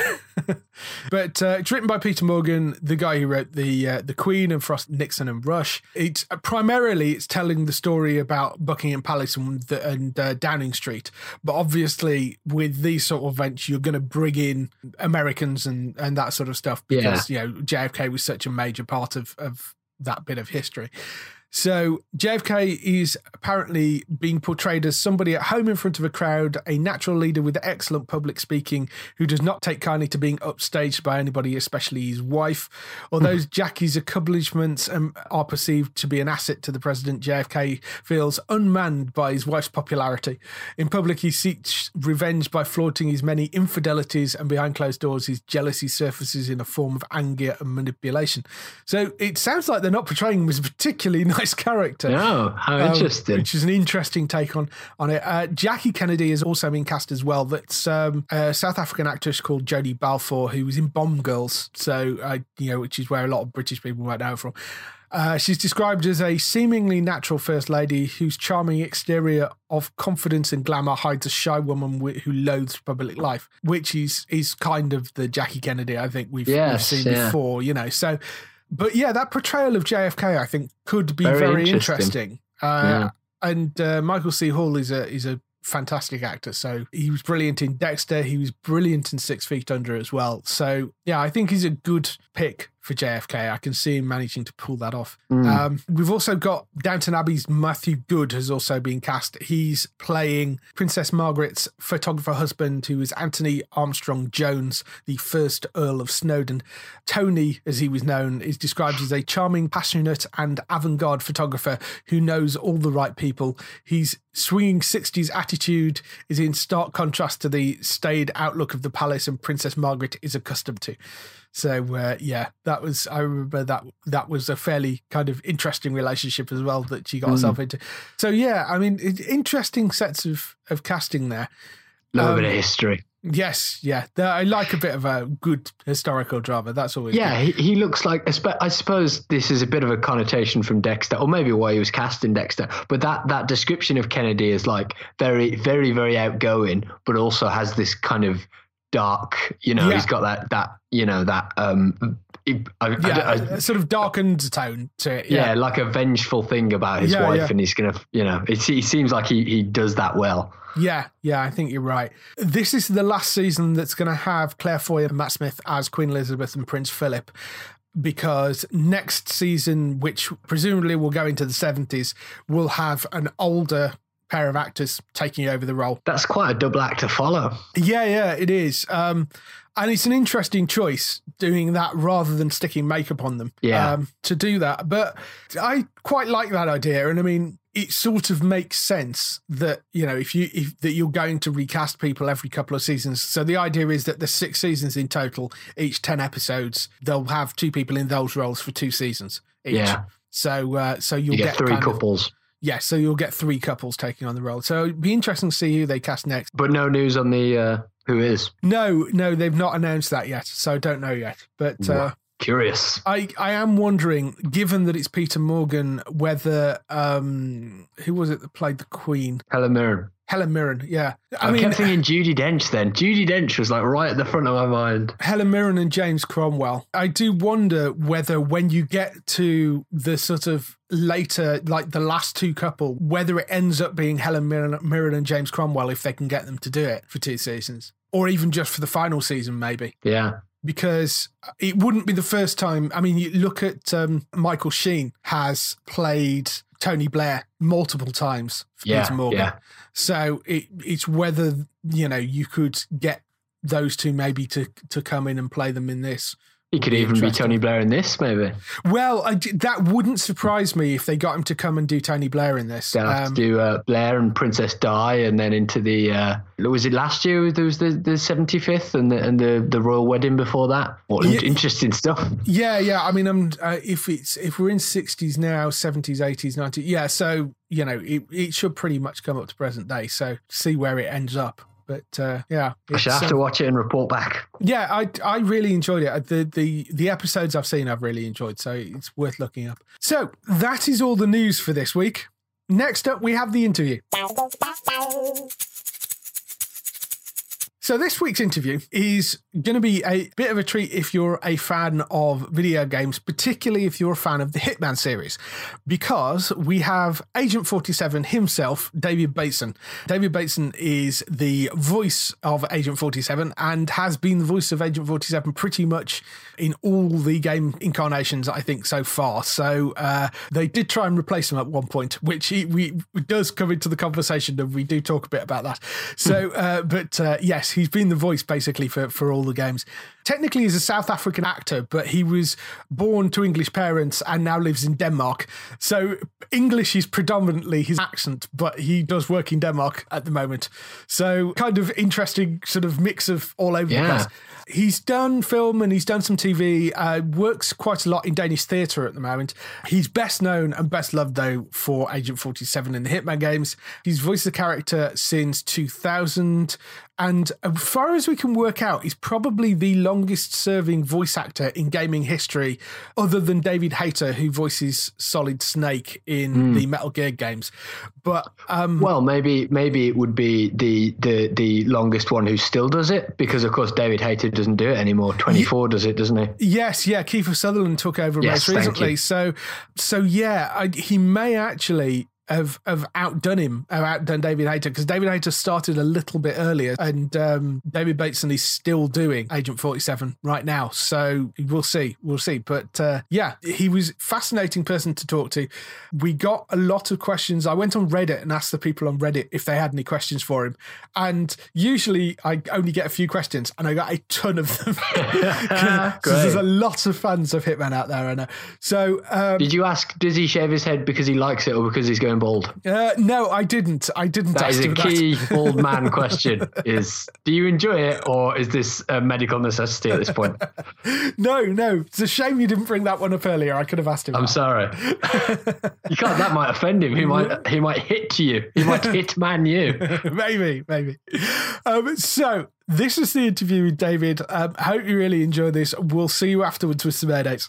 but uh, it's written by Peter Morgan, the guy who wrote the uh, the Queen and Frost, Nixon and Rush. It's uh, primarily it's telling the story about Buckingham Palace and, the, and uh, Downing Street, but obviously with these sort of events, you're going to bring in Americans and and that sort of stuff because you know JFK was such a major part of of that bit of history. So JFK is apparently being portrayed as somebody at home in front of a crowd, a natural leader with excellent public speaking, who does not take kindly to being upstaged by anybody, especially his wife. Although Jackie's accomplishments um, are perceived to be an asset to the president, JFK feels unmanned by his wife's popularity. In public, he seeks revenge by flaunting his many infidelities, and behind closed doors, his jealousy surfaces in a form of anger and manipulation. So it sounds like they're not portraying him as particularly nice character. Oh, how Um, interesting. which is an interesting take on on it. Uh, Jackie Kennedy has also been cast as well. That's um, a South African actress called Jodi Balfour, who was in Bomb Girls. So, uh, you know, which is where a lot of British people might know her from. Uh, she's described as a seemingly natural first lady whose charming exterior of confidence and glamour hides a shy woman wi- who loathes public life, which is is kind of the Jackie Kennedy I think we've, we've seen yeah. before. You know, so but yeah, that portrayal of JFK I think could be Very very, interesting. interesting. Uh, And uh, Michael C. Hall is a is a fantastic actor. So he was brilliant in Dexter. He was brilliant in Six Feet Under as well. So yeah, I think he's a good pick for JFK. I can see him managing to pull that off. Um, we've also got Downton Abbey's Matthew Goode has also been cast. He's playing Princess Margaret's photographer husband, who is Anthony Armstrong Jones, the first Earl of Snowdon. Tony, as he was known, is described as a charming, passionate, and avant garde photographer who knows all the right people. His swinging 60s attitude is in stark contrast to the staid outlook of the palace and Princess Margaret is accustomed to. So uh, yeah, that was I remember that that was a fairly kind of interesting relationship as well that she got herself into. So yeah, I mean, it, interesting sets of of casting there. A little bit um, of history. Yes, yeah, I like a bit of a good historical drama. That's always Yeah, he, he looks like. I I suppose this is a bit of a connotation from Dexter, or maybe why he was cast in Dexter. But that that description of Kennedy is like very, very, very outgoing, but also has this kind of dark. You know, Yeah. he's got that that you know that um. I, yeah, I- a- a sort of darkened tone to it. yeah, Yeah, like a vengeful thing about his wife, and he's gonna, you know, it, he seems like he, he does that well. Yeah, yeah, I think you're right. This is the last season that's going to have Claire Foy and Matt Smith as Queen Elizabeth and Prince Philip. Because next season, which presumably will go into the 70s, will have an older pair of actors taking over the role. That's quite a double act to follow. Yeah, yeah, it is. Um, and it's an interesting choice doing that rather than sticking makeup on them. Yeah. Um, to do that, but I quite like that idea, and I mean, it sort of makes sense that you know if you if that you're going to recast people every couple of seasons. So the idea is that there's six seasons in total, each ten episodes. They'll have two people in those roles for two seasons each. Yeah. So uh, so you'll You get three couples. of- yeah, so you'll get three couples taking on the role. So it'd be interesting to see who they cast next. but no news on the uh, who is. No, no, they've not announced that yet, so don't know yet. But uh, Curious. I, I am wondering, given that it's Peter Morgan, whether um, who was it that played the Queen? Helen Mirren. Helen Mirren. Yeah, I, I, mean kept thinking Judi Dench then. Judi Dench was like right at the front of my mind. Helen Mirren and James Cromwell. I do wonder whether when you get to the sort of later, like the last two couple, whether it ends up being Helen Mirren, Mirren and James Cromwell if they can get them to do it for two seasons, or even just for the final season, maybe. Yeah. Because it wouldn't be the first time. I mean, you look at um, Michael Sheen has played Tony Blair multiple times for Yeah, Peter Morgan. yeah. So it, it's whether you know, you could get those two maybe to to come in and play them in this. He could even be Tony Blair in this, maybe. Well, I, that wouldn't surprise me if they got him to come and do Tony Blair in this. They'll have um, to do uh, Blair and Princess Di, and then into the uh, was it last year? There was the the seventy fifth and the and the, the royal wedding before that. What yeah, interesting stuff. Yeah, yeah. I mean, I'm uh, if it's if we're in sixties now, seventies, eighties, nineties. Yeah, so you know, it, it should pretty much come up to present day. So see where it ends up. But uh, yeah, I shall have to watch it and report back. Yeah, I I really enjoyed it. The the the episodes I've seen, I've really enjoyed. So it's worth looking up. So that is all the news for this week. Next up, we have the interview. So, this week's interview is going to be a bit of a treat if you're a fan of video games, particularly if you're a fan of the Hitman series, because we have Agent 47 himself, David Bateson. David Bateson is the voice of Agent 47 and has been the voice of Agent 47 pretty much in all the game incarnations, I think, so far. So, uh, they did try and replace him at one point, which he we, does come into the conversation, and we do talk a bit about that. So, uh, but uh, yes, he's been the voice basically for, for all the games. Technically, he's a South African actor, but he was born to English parents and now lives in Denmark. So English is predominantly his accent, but he does work in Denmark at the moment. So kind of interesting sort of mix of all over yeah. the place. He's done film and he's done some TV, uh, works quite a lot in Danish theatre at the moment. He's best known and best loved, though, for Agent 47 in the Hitman games. He's voiced the character since 2000. And as far as we can work out, he's probably the longest serving voice actor in gaming history, other than David Hayter, who voices Solid Snake in mm. the Metal Gear games. But um, well, maybe maybe it would be the the the longest one who still does it, because of course David Hayter doesn't do it anymore. Twenty four does it, doesn't he? Yes, yeah. Kiefer Sutherland took over yes, most recently. So so yeah, I, he may actually have have outdone him, have outdone David Hayter because David Hayter started a little bit earlier, and um, David Bateson is still doing Agent Forty Seven right now. So we'll see, we'll see. But uh, yeah, he was fascinating person to talk to. We got a lot of questions. I went on Reddit and asked the people on Reddit if they had any questions for him, and usually I only get a few questions, and I got a ton of them. because there's a lot of fans of Hitman out there, I know. So um, did you ask? Does he shave his head because he likes it, or because he's going bald? Uh, no, I didn't. I didn't. That is a key that. bald man question: is do you enjoy it, or is this a medical necessity at this point? no, no. It's a shame you didn't bring that one up earlier. I could have asked him. I'm that. sorry. you can't. That might offend him. He might. He might hit you. He might hit man you. maybe. Maybe. Um, so this is the interview with David. Um, hope you really enjoy this. We'll see you afterwards with some air dates.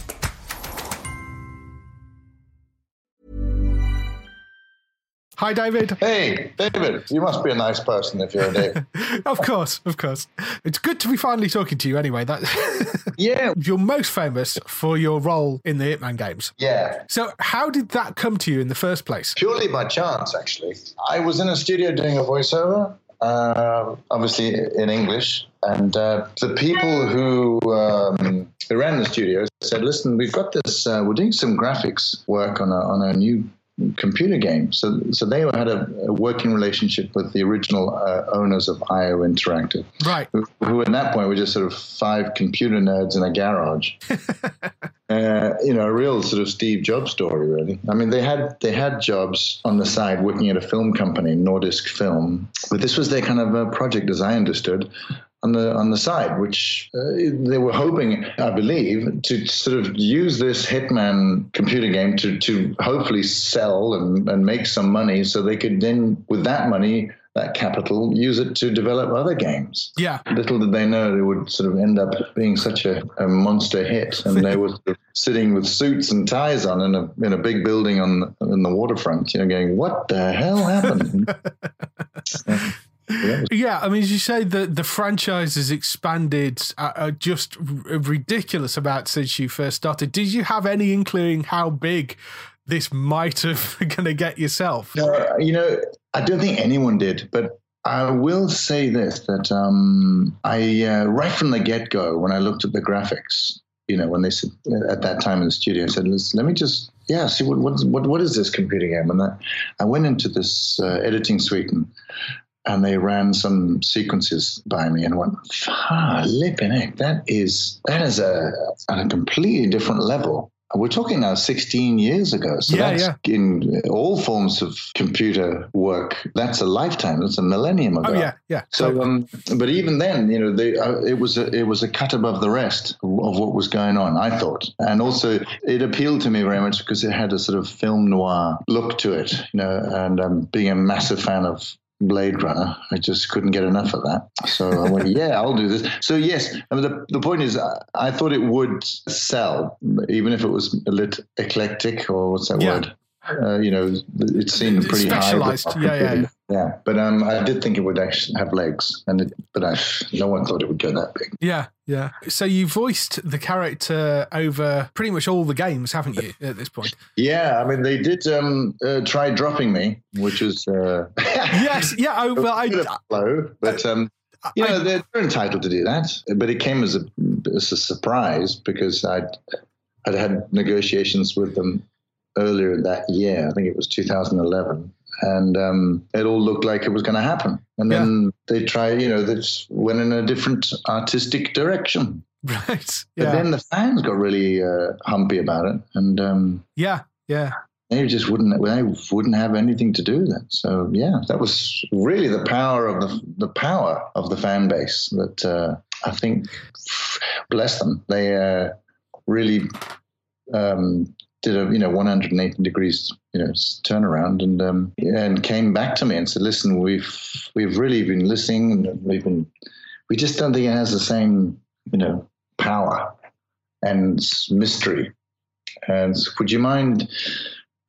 Hi, David. Hey, David. You must be a nice person if you're a David. of course, of course. It's good to be finally talking to you. Anyway, that. yeah. You're most famous for your role in the Hitman games. Yeah. So, how did that come to you in the first place? Purely by chance, actually. I was in a studio doing a voiceover, uh, obviously in English, and uh, the people who um, ran the studio said, "Listen, we've got this. Uh, we're doing some graphics work on a on a new computer game. So, so they had a, a working relationship with the original uh, owners of IO Interactive, right? Who, who, at that point were just sort of five computer nerds in a garage. uh, you know, a real sort of Steve Jobs story, really. I mean, they had they had jobs on the side working at a film company, Nordisk Film, but this was their kind of a project, as I understood, on the on the side, which uh, they were hoping, I believe, to sort of use this Hitman computer game to to hopefully sell and, and make some money, so they could then, with that money, that capital, use it to develop other games. Yeah. Little did they know it would sort of end up being such a, a monster hit, and they were sort of sitting with suits and ties on in a in a big building on in the waterfront, you know, going, "What the hell happened?" Yeah, I mean, as you say, the the franchise has expanded uh, uh, just a ridiculous amount since you first started. Did you have any inkling how big this might have going to get yourself? No, you know, I don't think anyone did, but I will say this: that um, I uh, right from the get go, when I looked at the graphics, you know, when they said at that time in the studio, I said, "Let me just." Yeah, see what what what what is this computer game? And I, I went into this uh, editing suite and and they ran some sequences by me and went, ah, lippin' heck, that is that is a at a completely different level. We're talking now 16 years ago. So Yeah, that's yeah. in all forms of computer work. That's a lifetime. That's a millennium ago. Oh yeah, yeah. So, um, but even then, you know, they, uh, it was a, it was a cut above the rest of what was going on. I thought, and also it appealed to me very much because it had a sort of film noir look to it, you know. And um, being a massive fan of Blade Runner, I just couldn't get enough of that. So I went, yeah, I'll do this. So yes, I mean, the the point is, I, I thought it would sell, even if it was a little eclectic or what's that Yeah. word? Uh, you know, it seemed pretty Specialised. high. Yeah, yeah, yeah. Yeah, but um, I did think it would actually have legs, and it, but I, no one thought it would go that big. Yeah, yeah. So you voiced the character over pretty much all the games, haven't you? At this point. Yeah, I mean, they did um, uh, try dropping me, which was uh, Yes. Yeah. Oh, well, of blow, but um, you know they're, they're entitled to do that. But it came as a, as a surprise because I'd I'd had negotiations with them earlier that year. I think it was 2011. And um, it all looked like it was going to happen. And then they tried, you know, they went in a different artistic direction. Right. But then the fans got really uh, humpy about it, and um, yeah. Yeah. they just wouldn't they wouldn't have anything to do with it. So yeah, that was really the power of the the power of the fan base that uh, I think, bless them, they uh, really um, did a you know 180 degrees you know turnaround and um, and came back to me and said, listen, we've we've really been listening and we've been we just don't think it has the same you know power and mystery. And would you mind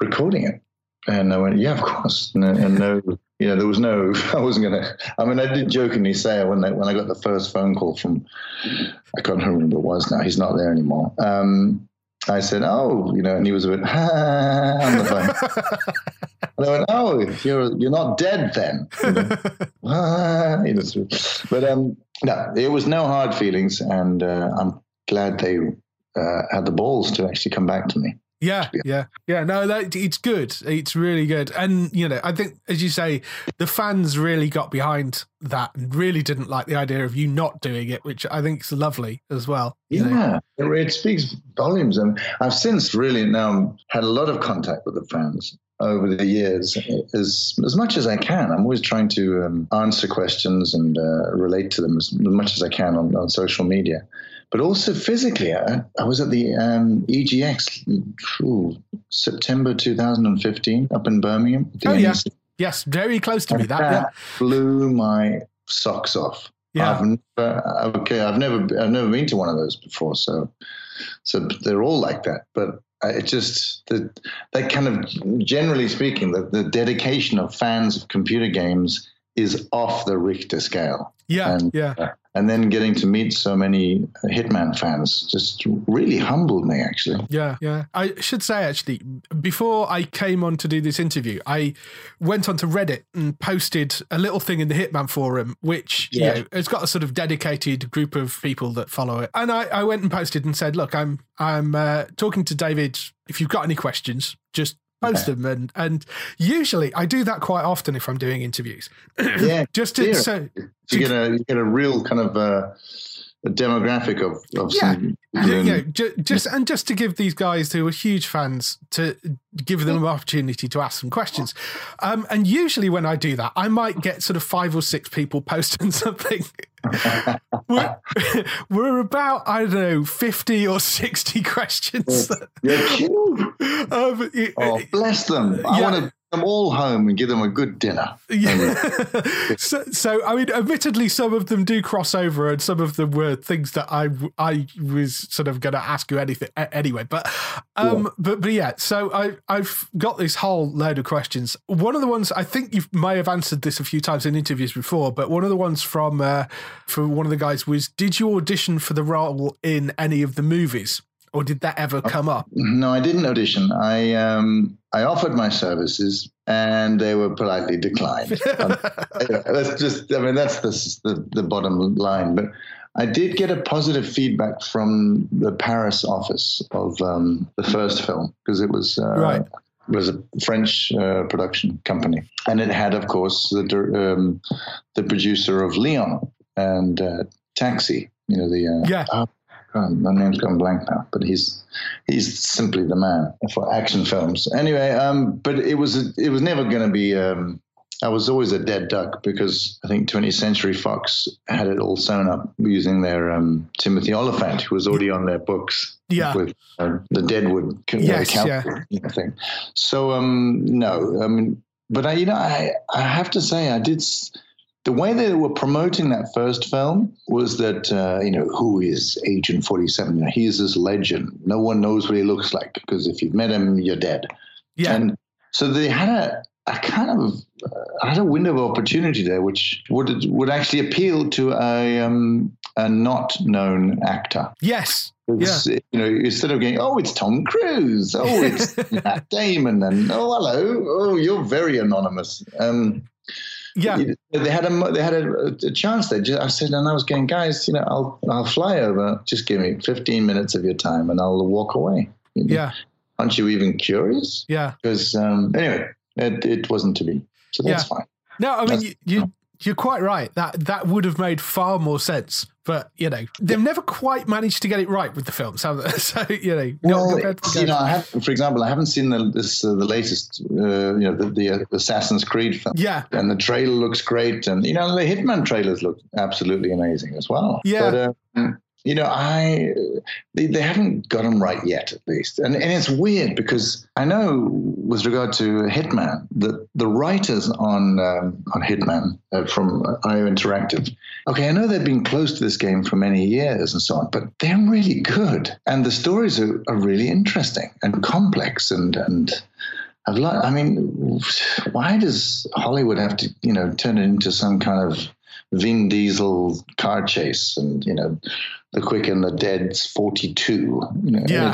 recording it? And I went, yeah, of course. And, and no, you know, there was no, I wasn't going to, I mean, I did jokingly say when, they, when I got the first phone call from, I can't remember who it was now, he's not there anymore. Um, I said, oh, you know, and he was a bit, on the phone. and I went, oh, you're, you're not dead then. You know? Ah, you know, but um, no, it was no hard feelings. And uh, I'm glad they uh, had the balls to actually come back to me. Yeah, yeah, yeah. No, that it's good. It's really good, and you know, I think as you say, the fans really got behind that and really didn't like the idea of you not doing it, which I think is lovely as well. Yeah, it, it speaks volumes. And I've since really now had a lot of contact with the fans over the years, as as much as I can. I'm always trying to um, answer questions and uh, relate to them as much as I can on, on social media. But also physically, I, I was at the um, EGX ooh, September 2015 up in Birmingham. at the Oh, yeah. NEC. Yes, very close to me. And That, yeah, blew my socks off. yeah, I've never, okay, I've never, I've never been to one of those before, so, so they're all like that. But it just the, that kind of, generally speaking, the, the dedication of fans of computer games is off the Richter scale, yeah, and yeah. And then getting to meet so many Hitman fans just really humbled me, actually. Yeah, yeah. I should say actually, before I came on to do this interview, I went onto Reddit and posted a little thing in the Hitman forum, which Yeah. you know it's got a sort of dedicated group of people that follow it. And I, I went and posted and said, "Look, I'm I'm uh, talking to David. If you've got any questions, just." Post them and and usually I do that quite often if I'm doing interviews. Yeah, just to yeah. so You get a you get a real kind of uh, a demographic of of Yeah. some. know, just and just to give these guys who are huge fans to give them an opportunity to ask some questions. Um, and usually when I do that, I might get sort of five or six people posting something. we're, we're about I don't know fifty or sixty questions. You're um, it- Oh, bless them! I Yeah. want to them all home and give them a good dinner. Yeah. so, so, I mean, admittedly, some of them do cross over, and some of them were things that I I was sort of going to ask you anything anyway. But um, yeah. but but yeah. So I I've got this whole load of questions. One of the ones I think you may have answered this a few times in interviews before, but one of the ones from uh, from one of the guys was, did you audition for the role in any of the movies? Or did that ever come up? No, I didn't audition. I um, I offered my services, and they were politely declined. um, that's just, I mean, that's the, the, the bottom line. But I did get a positive feedback from the Paris office of um, the first film because it was uh, right. It was a French uh, production company, and it had, of course, the um, the producer of Leon and uh, Taxi. You know the uh, yeah. My name's gone blank now, but he's he's simply the man for action films. Anyway, um, but it was it was never going to be. Um, I was always a dead duck because I think 20th Century Fox had it all sewn up using their um, Timothy Olyphant, who was already on their books. Yeah. With uh, the Deadwood yes, yeah. thing. So um, no, I mean, but I, you know, I I have to say I did the way they were promoting that first film was that uh, you know who is Agent Forty Seven? You know, he is this legend. No one knows what he looks like because if you've met him, you're dead. Yeah. And so they had a, a kind of uh, had a window of opportunity there, which would would actually appeal to a um, a not known actor. Yes. It's, yeah. You know, instead of going, oh, it's Tom Cruise, oh, it's Matt Damon, and oh, hello, oh, you're very anonymous. Um, yeah, they had a they had a, a chance there. I said, and I was going, guys, you know, I'll I'll fly over. Just give me 15 minutes of your time, and I'll walk away. You know? Yeah, aren't you even curious? Yeah, because um, anyway, it, it wasn't to be, so that's yeah. fine. No, I mean you, you you're quite right. That that would have made far more sense. But you know, they've never quite managed to get it right with the films, have they? So you know, well, you know, I have, for example, I haven't seen the this uh, the latest, uh, you know, the, the uh, Assassin's Creed film. Yeah, and the trailer looks great, and you know, the Hitman trailers look absolutely amazing as well. Yeah. But, um, you know, I they, they haven't got them right yet, at least, and and it's weird because I know with regard to Hitman that the writers on um, on Hitman uh, from IO Interactive, okay, I know they've been close to this game for many years and so on, but they're really good, and the stories are, are really interesting and complex and and. I've I mean, why does Hollywood have to, you know, turn it into some kind of Vin Diesel car chase and you know the quick and the dead's 42 you know, yeah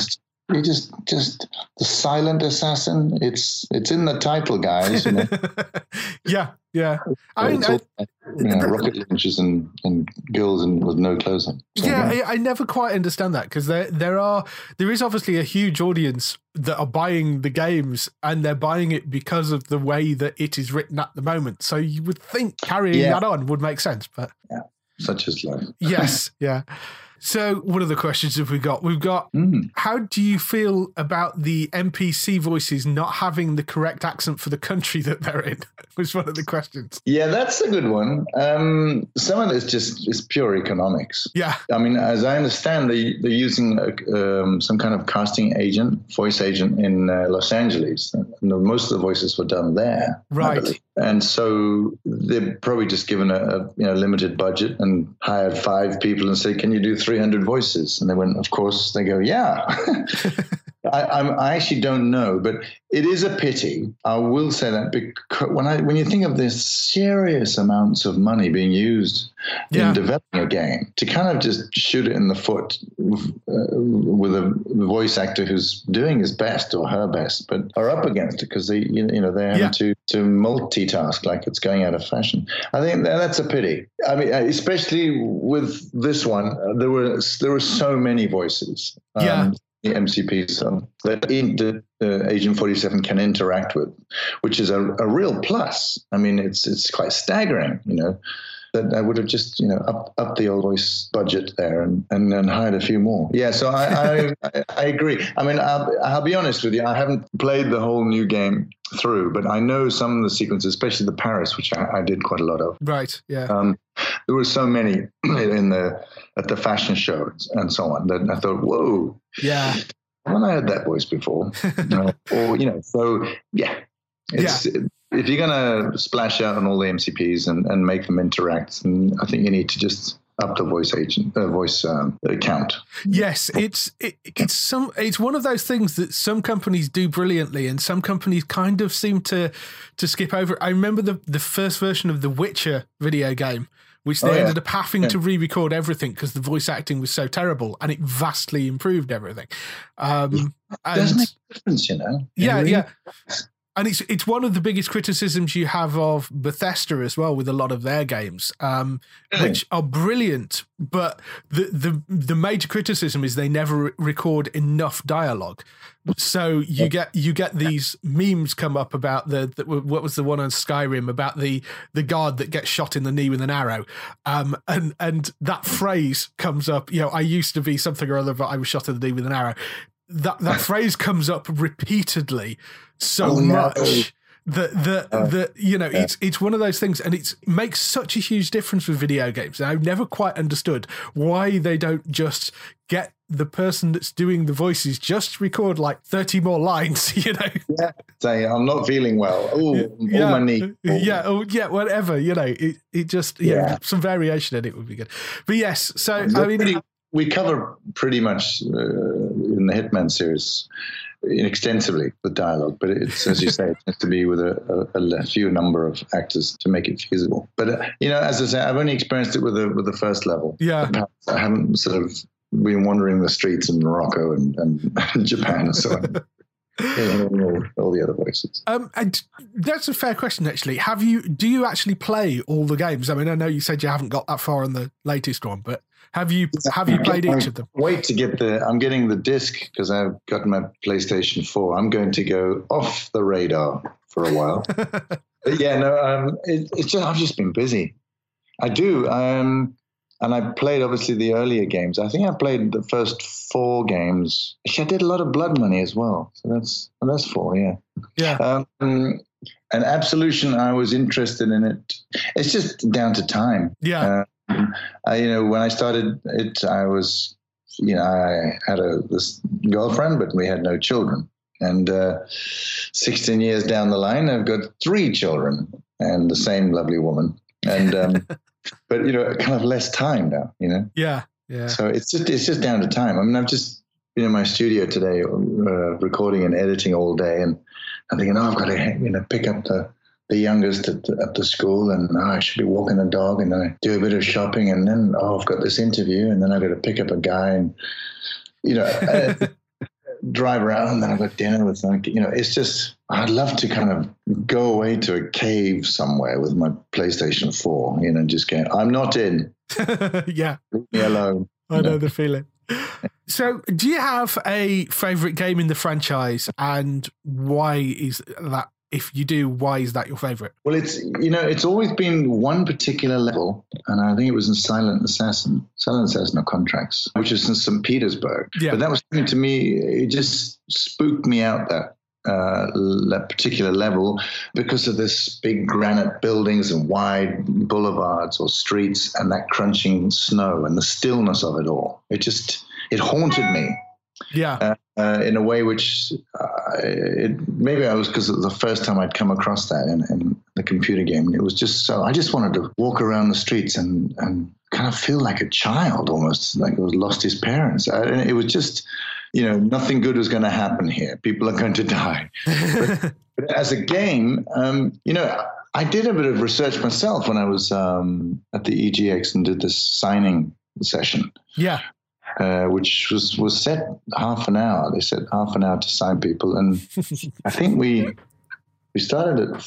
you just just the silent assassin. It's it's in the title guys you know? yeah yeah. I mean all, I, you know, rocket launches and and girls and with no clothes on. So, yeah, yeah, I, never quite understand that because there there are there is obviously a huge audience that are buying the games and they're buying it because of the way that it is written at the moment. So you would think carrying yeah. that on would make sense but yeah such as life. Yes yeah so, what the questions have we got? We've got mm. how do you feel about the NPC voices not having the correct accent for the country that they're in? was one of the questions. Yeah, that's a good one. Um, some of it's just is pure economics. Yeah. I mean, as I understand, they, they're using a, um, some kind of casting agent, voice agent in uh, Los Angeles. And most of the voices were done there. Right. And so they're probably just given a, a, you know limited budget and hired five people and say, "Can you do 300 voices?" And they went, "Of course." They go, "Yeah." I, I, actually don't know, but it is a pity. I will say that because when I when you think of the serious amounts of money being used yeah. in developing a game, to kind of just shoot it in the foot uh, with a voice actor who's doing his best or her best, but are up against it because they you know they're having yeah. to to multitask like it's going out of fashion. I think that's a pity. I mean, uh, especially with this one, uh, there were there were so many voices. Yeah. Um, The MCPs um, that uh, Agent 47 can interact with, which is a, a real plus. I mean, it's it's quite staggering, you know, that I would have just, you know, up, up the old voice budget there and, and, and hired a few more. Yeah, so I, I, I, agree. I mean, I'll, I'll be honest with you, I haven't played the whole new game through, but I know some of the sequences, especially the Paris, which I, I did quite a lot of. Right, yeah. Um, there were so many in the at the fashion shows and so on that I thought, whoa. Yeah. Haven't I heard that voice before? or, you know, so yeah, It's, If you're going to splash out on all the MCPs and, and make them interact, then I think you need to just up the voice agent, uh, voice um, count. Yes, it's it, it's some it's one of those things that some companies do brilliantly, and some companies kind of seem to to skip over. I remember the the first version of the Witcher video game. Which they Oh, yeah. ended up having to re-record everything because the voice acting was so terrible, and it vastly improved everything. Um, Doesn't and make a difference, you know. Yeah, really yeah. And it's it's one of the biggest criticisms you have of Bethesda as well with a lot of their games, um, Really? which are brilliant. But the the the major criticism is they never re- record enough dialogue. So you get you get these memes come up about the, the what was the one on Skyrim about the the guard that gets shot in the knee with an arrow, um, and and that phrase comes up. You know, I used to be something or other, but I was shot in the knee with an arrow. That that phrase comes up repeatedly so Oh, no. much that that that you know it's it's one of those things and it makes such a huge difference with video games. And i've never quite understood why they don't just get the person that's doing the voices just record like 30 more lines you know? Say, I'm not feeling well. Oh, yeah. my knee. yeah oh yeah whatever you know it, it just yeah, Yeah. some variation in it would be good. But yes so i mean pretty- we cover pretty much uh, in the Hitman series extensively the dialogue, but it's as you say, it has to be with a, a, a few number of actors to make it feasible. But uh, you know, as I say, I've only experienced it with the with the first level. Yeah. I haven't sort of been wandering the streets in Morocco and, and Japan and so on. All, all the other voices. Um, and that's a fair question, actually. Have you? Do you actually play all the games? I mean, I know you said you haven't got that far in the latest one, but have you? Have you played each of them? Wait to get the. I'm getting the disc because I've got my PlayStation 4. I'm going to go off the radar for a while. but yeah, no, um, it, it's just I've just been busy. I do, um, and I played obviously the earlier games. I think I played the first four games. Actually, I did a lot of Blood Money as well. So that's that's four. Yeah. Yeah. Um, and Absolution, I was interested in it. It's just down to time. Yeah. Um, I, you know, when I started it, I was, you know, I had a this girlfriend, but we had no children. And uh, 16 years down the line, I've got three children and the same lovely woman. And um, but you know, kind of less time now. You know, Yeah. Yeah. so it's just it's just down to time. I mean, I've just been in my studio today, uh, recording and editing all day, and I'm thinking, oh, I've got to you know pick up the the youngest at the, at the school, and oh, I should be walking the dog, and I do a bit of shopping, and then oh, I've got this interview, and then I've got to pick up a guy, and you know. uh, drive around and then I've got dinner with like you know it's just I'd love to kind of go away to a cave somewhere with my PlayStation 4 you know just go I'm not in yeah. leave me alone I know the feeling. So, do you have a favorite game in the franchise, and why is that? If you do, why is that your favorite? Well, it's you know it's always been one particular level, and I think it was in Silent Assassin, Silent Assassin of Contracts, which is in St. Petersburg. Yeah. But that was to me, it just spooked me out that uh, that particular level because of this big granite buildings and wide boulevards or streets and that crunching snow and the stillness of it all. It just it haunted me Yeah. uh, in a way which uh, it, maybe I was because it was the first time I'd come across that in, in the computer game. And it was just so I just wanted to walk around the streets and, and kind of feel like a child almost, like it was lost his parents. I, and it was just, you know, nothing good was going to happen here. People are going to die. but, but as a game, um, you know, I did a bit of research myself when I was um, at the EGX and did this signing session yeah. Uh, which was was set half an hour. They said half an hour to sign people, and I think we we started at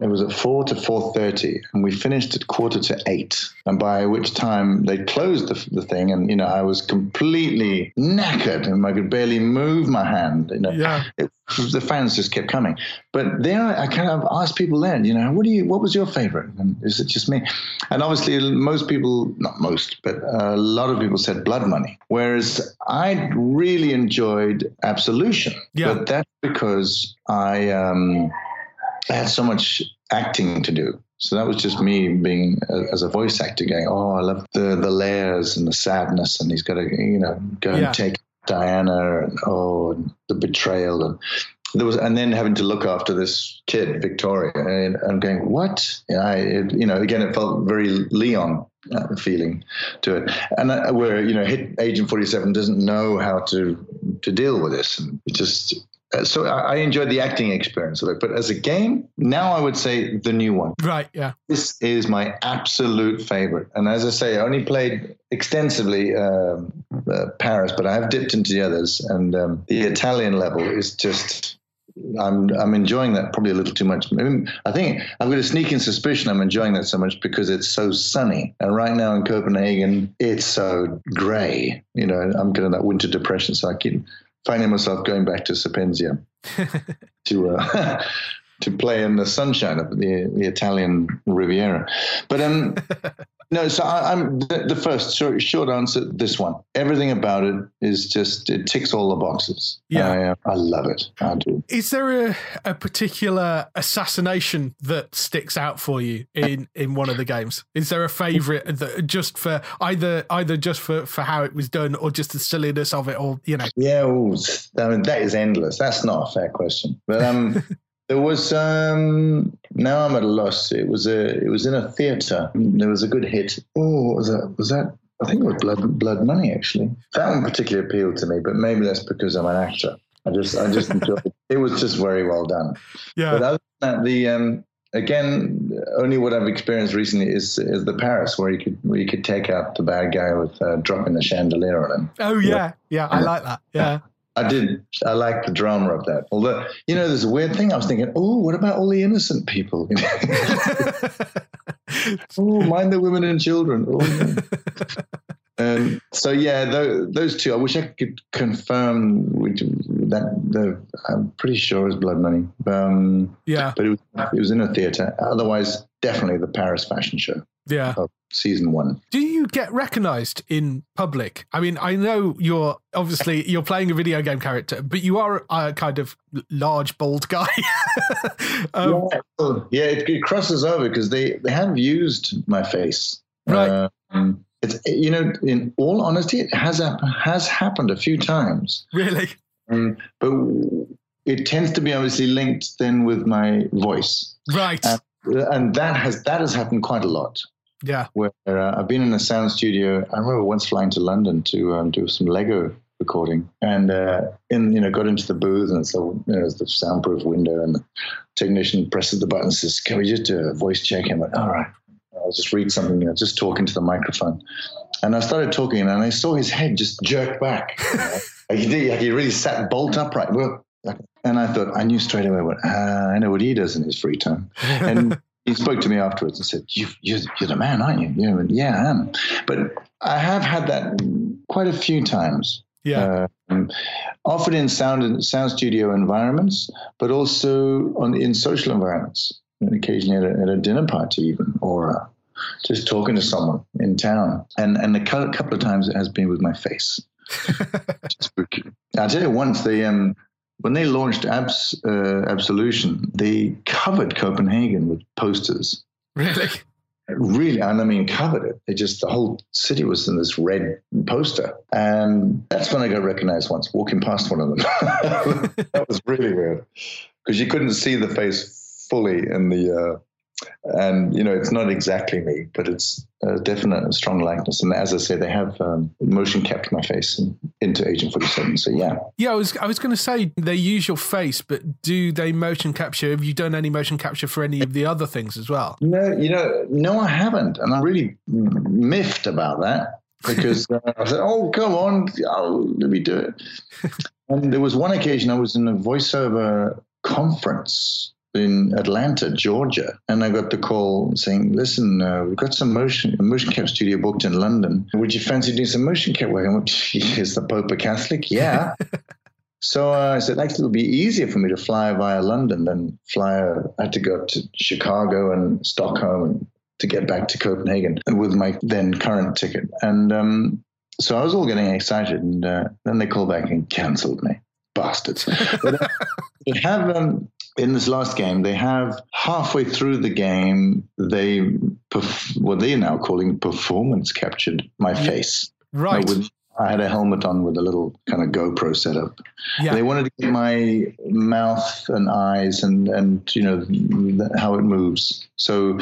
it was at four to four thirty, and we finished at quarter to eight. And by which time they closed the, the thing, and you know I was completely knackered, and I could barely move my hand. You know, Yeah. it, the fans just kept coming. But then I, I kind of asked people then, you know, what do you, what was your favorite? And is it just me? And obviously, most people, not most, but a lot of people said Blood Money. Whereas I really enjoyed Absolution. Yeah. But that's because I, um, I had so much acting to do. So that was just me being as a voice actor going, oh, I love the the layers and the sadness, and he's got to, you know, go Yeah. and take Diana, and oh, and the betrayal, and there was, and then having to look after this kid, Victoria, and I'm going, what? And I, it, you know, again, it felt very Leon uh, feeling to it, and uh, where you know, hit Agent Forty Seven doesn't know how to to deal with this, and it just so I, enjoyed the acting experience of it. But as a game, now I would say the new one. Right. Yeah. This is my absolute favorite. And as I say, I only played extensively um, uh, Paris, but I have dipped into the others. And um, the Italian level is just. I'm I'm enjoying that probably a little too much. I, mean, I think I've got a sneaking suspicion I'm enjoying that so much because it's so sunny. And right now in Copenhagen, it's so grey. You know, I'm getting that winter depression, so I keep finding myself going back to Sapienza to uh, to play in the sunshine of the the Italian Riviera. But um, no, so I, am the, the, first short, short, answer. This one, everything about it is just it ticks all the boxes. Yeah, I, uh, I love it. I do. Is there a, a particular assassination that sticks out for you in in one of the games? Is there a favorite that just for either either just for for how it was done or just the silliness of it, or you know? Yeah, ooh, I mean that is endless. That's not a fair question, but um. There was um now I'm at a loss. It was a it was in a theatre. There was a good hit. Oh, was that was that I think it was Blood Blood Money actually. That one particularly appealed to me, but maybe that's because I'm an actor. I just I just enjoyed it. It was just very well done. Yeah. But other than that, the um again, only what I've experienced recently is is the Paris, where you could where you could take out the bad guy with uh, dropping the chandelier on him. Oh yeah, yeah, I like that. Yeah. I did. I like the drama of that. Although, you know, there's a weird thing. I was thinking, oh, what about all the innocent people? oh, mind the women and children. Oh, and so, yeah, those, those, two. I wish I could confirm which, that. The, I'm pretty sure it was Blood Money. Um, yeah, but it was, it was in a theater. Otherwise, definitely the Paris fashion show. Yeah. season one. Do you get recognized in public? I mean, I know you're obviously you're playing a video game character, but you are a kind of large, bald guy. um, yeah, yeah it, it, crosses over because they, they have used my face. Right. Um, it's you know, in all honesty, it has has happened a few times. Really. Um, but it tends to be obviously linked then with my voice. Right. and that has that has happened quite a lot. Yeah. Where uh, I've been in a sound studio. I remember once flying to London to um, do some Lego recording, and uh, in you know got into the booth, and so you know, the soundproof window, and the technician presses the button, and says, "Can we just do a voice check?" And I went, "All right." I'll just read something, you know, just talking to the microphone. And I started talking, and I saw his head just jerk back. You know? like he did, like he really sat bolt upright. Well, and I thought, I knew straight away what uh, I know what he does in his free time. And he spoke to me afterwards and said, you, you're, you're the man, aren't you? you know, yeah, I am. But I have had that quite a few times. Yeah. Um, often in sound sound studio environments, but also on in social environments. And occasionally at a, at a, dinner party, even, or uh, just talking to someone in town. And and a couple of times it has been with my face. I tell you, once the um when they launched Abs, uh, Absolution, they covered Copenhagen with posters. Really? Really, and I mean, covered it. They just the whole city was in this red poster, and that's when I got recognized once walking past one of them. that was really weird because you couldn't see the face fully in the uh, and you know it's not exactly me but it's a definite strong likeness. And as i say they have um, motion captured my face in, into agent 47 so yeah. Yeah i was i was going to say they use your face but do they motion capture have you done any motion capture for any of the other things as well? No you know no i haven't. And i'm really miffed about that because uh, i said oh come on oh, let me do it. And there was one occasion i was in a voiceover conference in Atlanta, Georgia, and I got the call saying, "Listen, uh, we've got some motion motion cap studio booked in London. Would you fancy doing some motion cap work?" I went, "Is the Pope a Catholic?" Yeah. so uh, I said, "Actually, it'll be easier for me to fly via London than fly. Uh, I had to go to Chicago and Stockholm and to get back to Copenhagen with my then current ticket." And um, so I was all getting excited, and uh, then they called back and cancelled me bastards. but, uh, have um, in this last game, they have halfway through the game, they perf- what they're now calling performance captured my face. Right. with I had a helmet on with a little kind of GoPro setup. Yeah. They wanted to get my mouth and eyes and and you know how it moves. So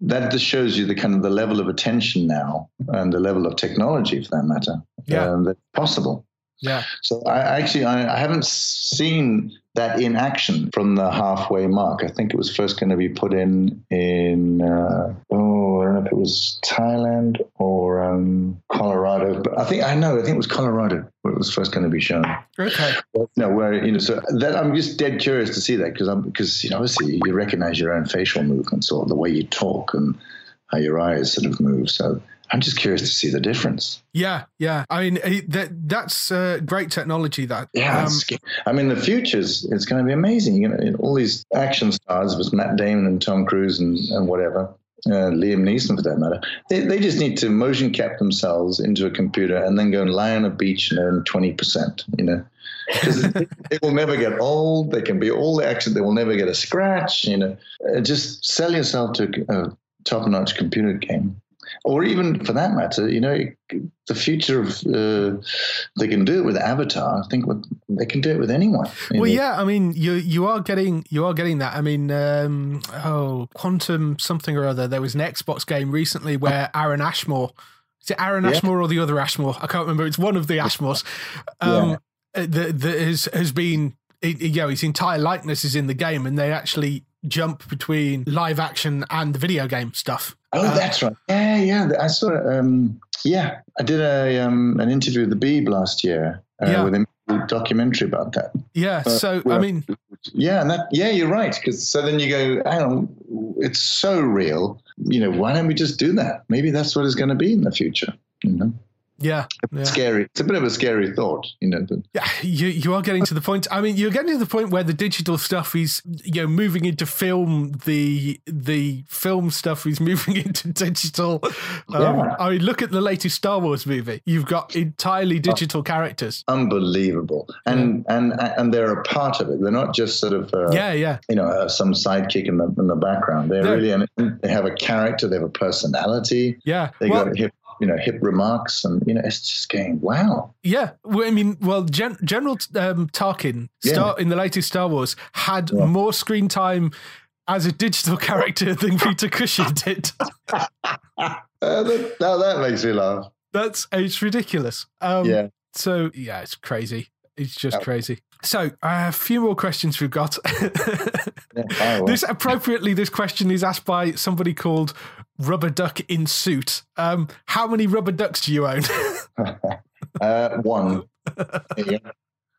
that just shows you the kind of the level of attention now and the level of technology, for that matter, Yeah. um, that's possible. Yeah. So I actually I, I haven't seen that in action from the halfway mark. I think it was first going to be put in in uh, oh I don't know if it was Thailand or um, Colorado, but I think I know I think it was Colorado where it was first going to be shown. Okay. No, where you know, so that I'm just dead curious to see that because I'm because you know obviously you recognize your own facial movements or the way you talk and how your eyes sort of move. So I'm just curious to see the difference. Yeah. Yeah. I mean, that that's uh, great technology. That. Yeah, Um, I mean the future's it's going to be amazing. You know, all these action stars with Matt Damon and Tom Cruise and, and whatever. Uh, Liam Neeson, for that matter, they, they just need to motion cap themselves into a computer and then go and lie on a beach and earn twenty percent. You know, because it, it will never get old. They can be all the action. They will never get a scratch. You know, uh, just sell yourself to a top-notch computer game, or even for that matter, you know, the future of uh, they can do it with Avatar. I think what they can do it with anyone. Well, know. yeah. I mean, you you are getting you are getting that. I mean, um, oh, Quantum something or other. There was an Xbox game recently where Aaron Ashmore. Is it Aaron Yeah. Ashmore or the other Ashmore? I can't remember. It's one of the Ashmores. Um, Yeah. uh, that, that has has been. it- You know, his entire likeness is in the game, and they actually jump between live action and the video game stuff. Oh, Uh, that's right. Yeah, yeah. I saw. Um, yeah, I did a um, an interview with the Beeb last year uh, Yeah. with a documentary about that. Yeah. So I mean, Yeah, and that. Yeah, you're right. Because so then you go, hang on, it's so real. You know, why don't we just do that? Maybe that's what it's going to be in the future. You know, yeah, yeah. scary. It's a bit of a scary thought. You know, but Yeah, you you are getting to the point. I mean, you're getting to the point where the digital stuff is, you know, moving into film. The the film stuff is moving into digital. Um, Yeah. I mean, look at the latest Star Wars movie. You've got entirely digital characters. unbelievable. And and and they're a part of it. They're not just sort of. Uh, Yeah, yeah, you know, uh, some sidekick in the in the background. They're No. really an, they have a character, they have a personality, yeah. they Well, got hip, you know, hip remarks, and you know, it's just going wow. yeah. Well, I mean, well, Gen- General um, Tarkin, Yeah. In the latest Star Wars, had Yeah. more screen time as a digital character than Peter Cushing did. Uh, that, now that makes me laugh. That's it's ridiculous. Um, yeah, So yeah, it's crazy. It's just Yeah. crazy. So uh, a few more questions we've got. yeah. Oh, this appropriately, this question is asked by somebody called Rubber Duck in Suit. Um, how many rubber ducks do you own? uh, one. Go.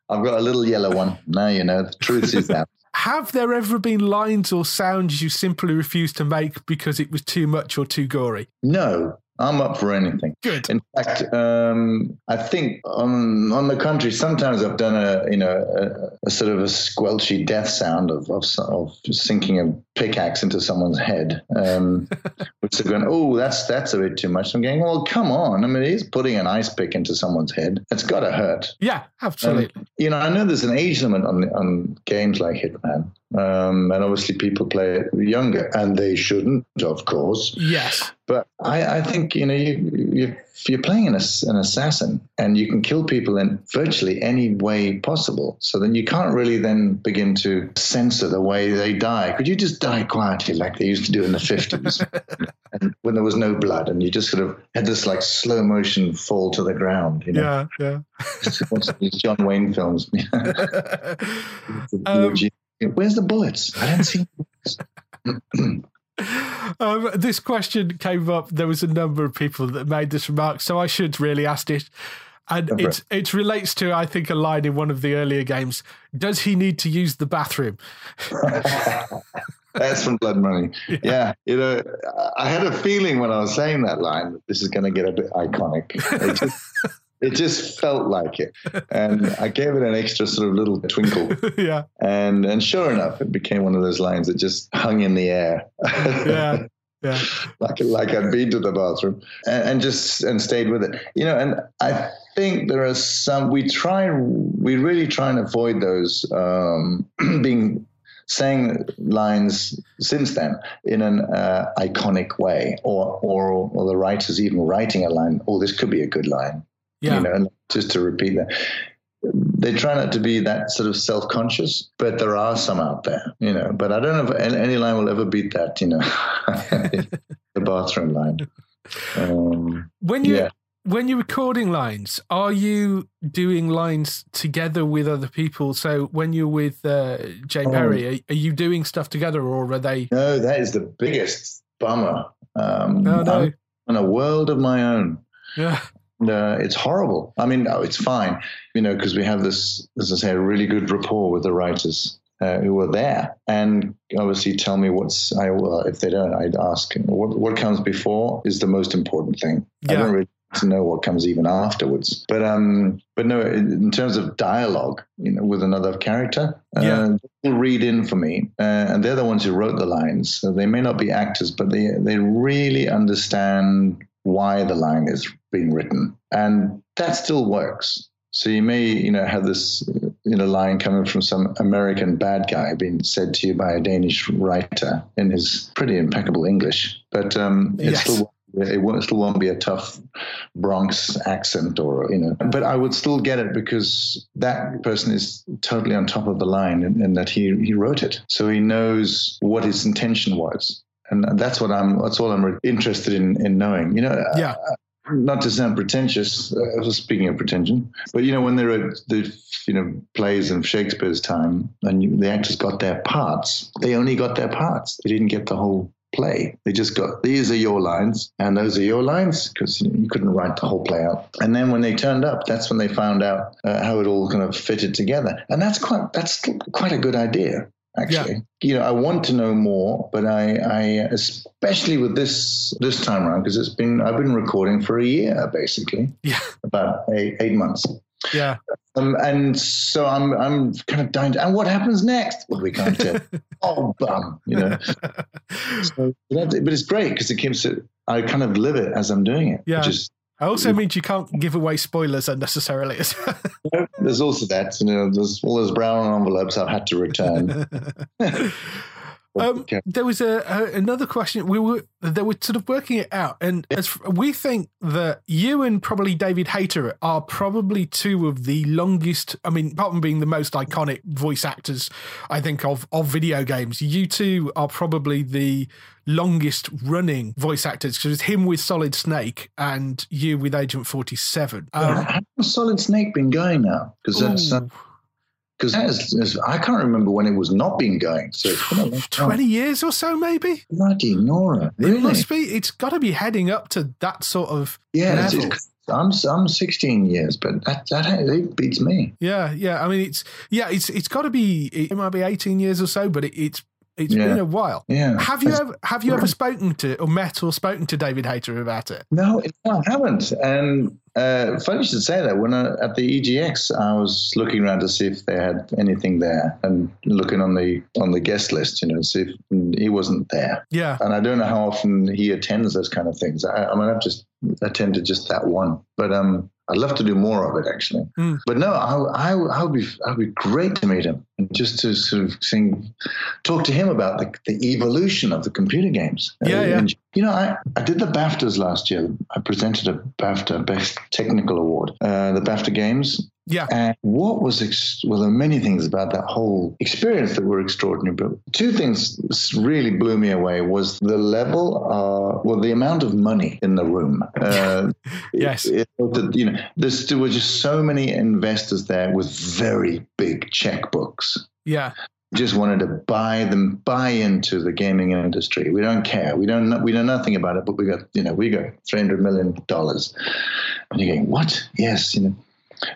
I've got a little yellow one. Now you know the truth is out. Have there ever been lines or sounds you simply refused to make because it was too much or too gory? No, I'm up for anything. Good. In fact, um, I think on on the contrary, sometimes I've done a you know a, a sort of a squelchy death sound of of, of sinking a pickaxe into someone's head, um, which they're going, oh, that's that's a bit too much. I'm going, well, come on. I mean, he's putting an ice pick into someone's head. It's got to hurt. Yeah, absolutely. Um, you know, I know there's an age limit on on games like Hitman, um, and obviously people play it younger, and they shouldn't, of course. yes. But I, I think you know you, you if you're playing an, an assassin and you can kill people in virtually any way possible, so then you can't really then begin to censor the way they die. Could you just die quietly like they used to do in the fifties, and when there was no blood, and you just sort of had this like slow motion fall to the ground? You know, Yeah, Watch these John Wayne films. Um, Where's the bullets? I don't see. Um, this question came up. There was a number of people that made this remark, so I should really ask it. And for it it relates to I think a line in one of the earlier games. Does he need to use the bathroom? That's from Blood Money. Yeah. you know, I had a feeling when I was saying that line that this is going to get a bit iconic. Just, it just felt like it, and I gave it an extra sort of little twinkle, yeah, and and sure enough, it became one of those lines that just hung in the air. yeah, yeah. like like I'd been to the bathroom and, and just and stayed with it. You know, and I think there are some we try we really try and avoid those um, being saying lines since then in an uh, iconic way, or, or or the writers even writing a line. Oh, this could be a good line. Yeah. You know, just to repeat that. They try not to be that sort of self-conscious, but there are some out there, you know. But I don't know if any line will ever beat that, you know, the bathroom line. Um, when you yeah. when you're recording lines, are you doing lines together with other people? So when you're with uh, Jay Oh. Perry, are, are you doing stuff together, or are they? No, that is the biggest bummer. Um, No, no. I'm in a world of my own. Yeah, Uh, it's horrible. I mean, no, it's fine, you know, because we have this, as I say, a really good rapport with the writers uh, who are there, and obviously tell me what's. I well, if they don't, I'd ask what what comes before is the most important thing. I don't really to know what comes even afterwards. But um, but no, in, in terms of dialogue, you know, with another character, Yeah. uh, they read in for me, uh, and they're the ones who wrote the lines. So they may not be actors, but they they really understand why the line is being written, and that still works. So you may, you know, have this, you know, line coming from some American bad guy being said to you by a Danish writer in his pretty impeccable English, but um, it Yes. still it won't, still won't be a tough Bronx accent or you know. But I would still get it because that person is totally on top of the line, and, and that he he wrote it, so he knows what his intention was, and that's what I'm. That's all I'm interested in in knowing. You know, yeah, not to sound pretentious, uh, speaking of pretension, but you know, when they wrote the you know plays of Shakespeare's time, and you, the actors got their parts, they only got their parts. They didn't get the whole play. They just got these are your lines, and those are your lines because you, know, you couldn't write the whole play out. And then when they turned up, that's when they found out uh, how it all kind of fitted together, and that's quite that's quite a good idea. Actually, you know, I want to know more, but I, I especially with this this time around because it's been I've been recording for a year basically, yeah, about eight, eight months. yeah. Um, and so I'm I'm kind of dying. To, and what happens next? Well, we can't tell. oh, bum, you know. So but it's great because it keeps it. I kind of live it as I'm doing it. Yeah. Which is It also means you can't give away spoilers unnecessarily. there's also that. You know, there's all those brown envelopes I've had to return. Um, there was a, a another question. We were they were sort of working it out, and as we think that you and probably David Hayter are probably two of the longest. I mean, apart from being the most iconic voice actors, I think of of video games, you two are probably the longest running voice actors because it's him with Solid Snake and you with Agent Forty Seven. Um, How has Solid Snake been going now? Because that's ooh, because I can't remember when it was not been going. So it's been a long time. twenty years or so, maybe. Bloody Nora, It must be. It's got to be heading up to that sort of Yeah, it's, it's- I'm I'm 16 years, but that that it beats me. Yeah, yeah. I mean, it's yeah, it's it's got to be. It might be eighteen years or so, but it, it's it's Yeah. been a while. Yeah. Have you That's- ever have you ever spoken to or met or spoken to David Hayter about it? No, I haven't. And uh, funny you should say that. When I, at the EGX, I was looking around to see if they had anything there, and looking on the on the guest list, you know, see if he wasn't there. Yeah, And I don't know how often he attends those kind of things. I, I mean, I've just attended just that one, but um, I'd love to do more of it actually. Mm. But no, I, I, I would be, I would be great to meet him and just to sort of sing, talk to him about the, the evolution of the computer games. Yeah, yeah. and, you know, I, I did the BAFTAs last year. I presented a BAFTA Best Technical Award, uh, the BAFTA Games. Yeah, And what was, ex- well, there were many things about that whole experience that were extraordinary, but two things really blew me away was the level, uh, well, the amount of money in the room. Uh, Yes. it- it- you know, there were just so many investors there with very big checkbooks. Yeah, just wanted to buy them buy into the gaming industry. We don't care. We don't know, we know nothing about it but we got you know we got 300 million dollars. And you're going what? Yes you know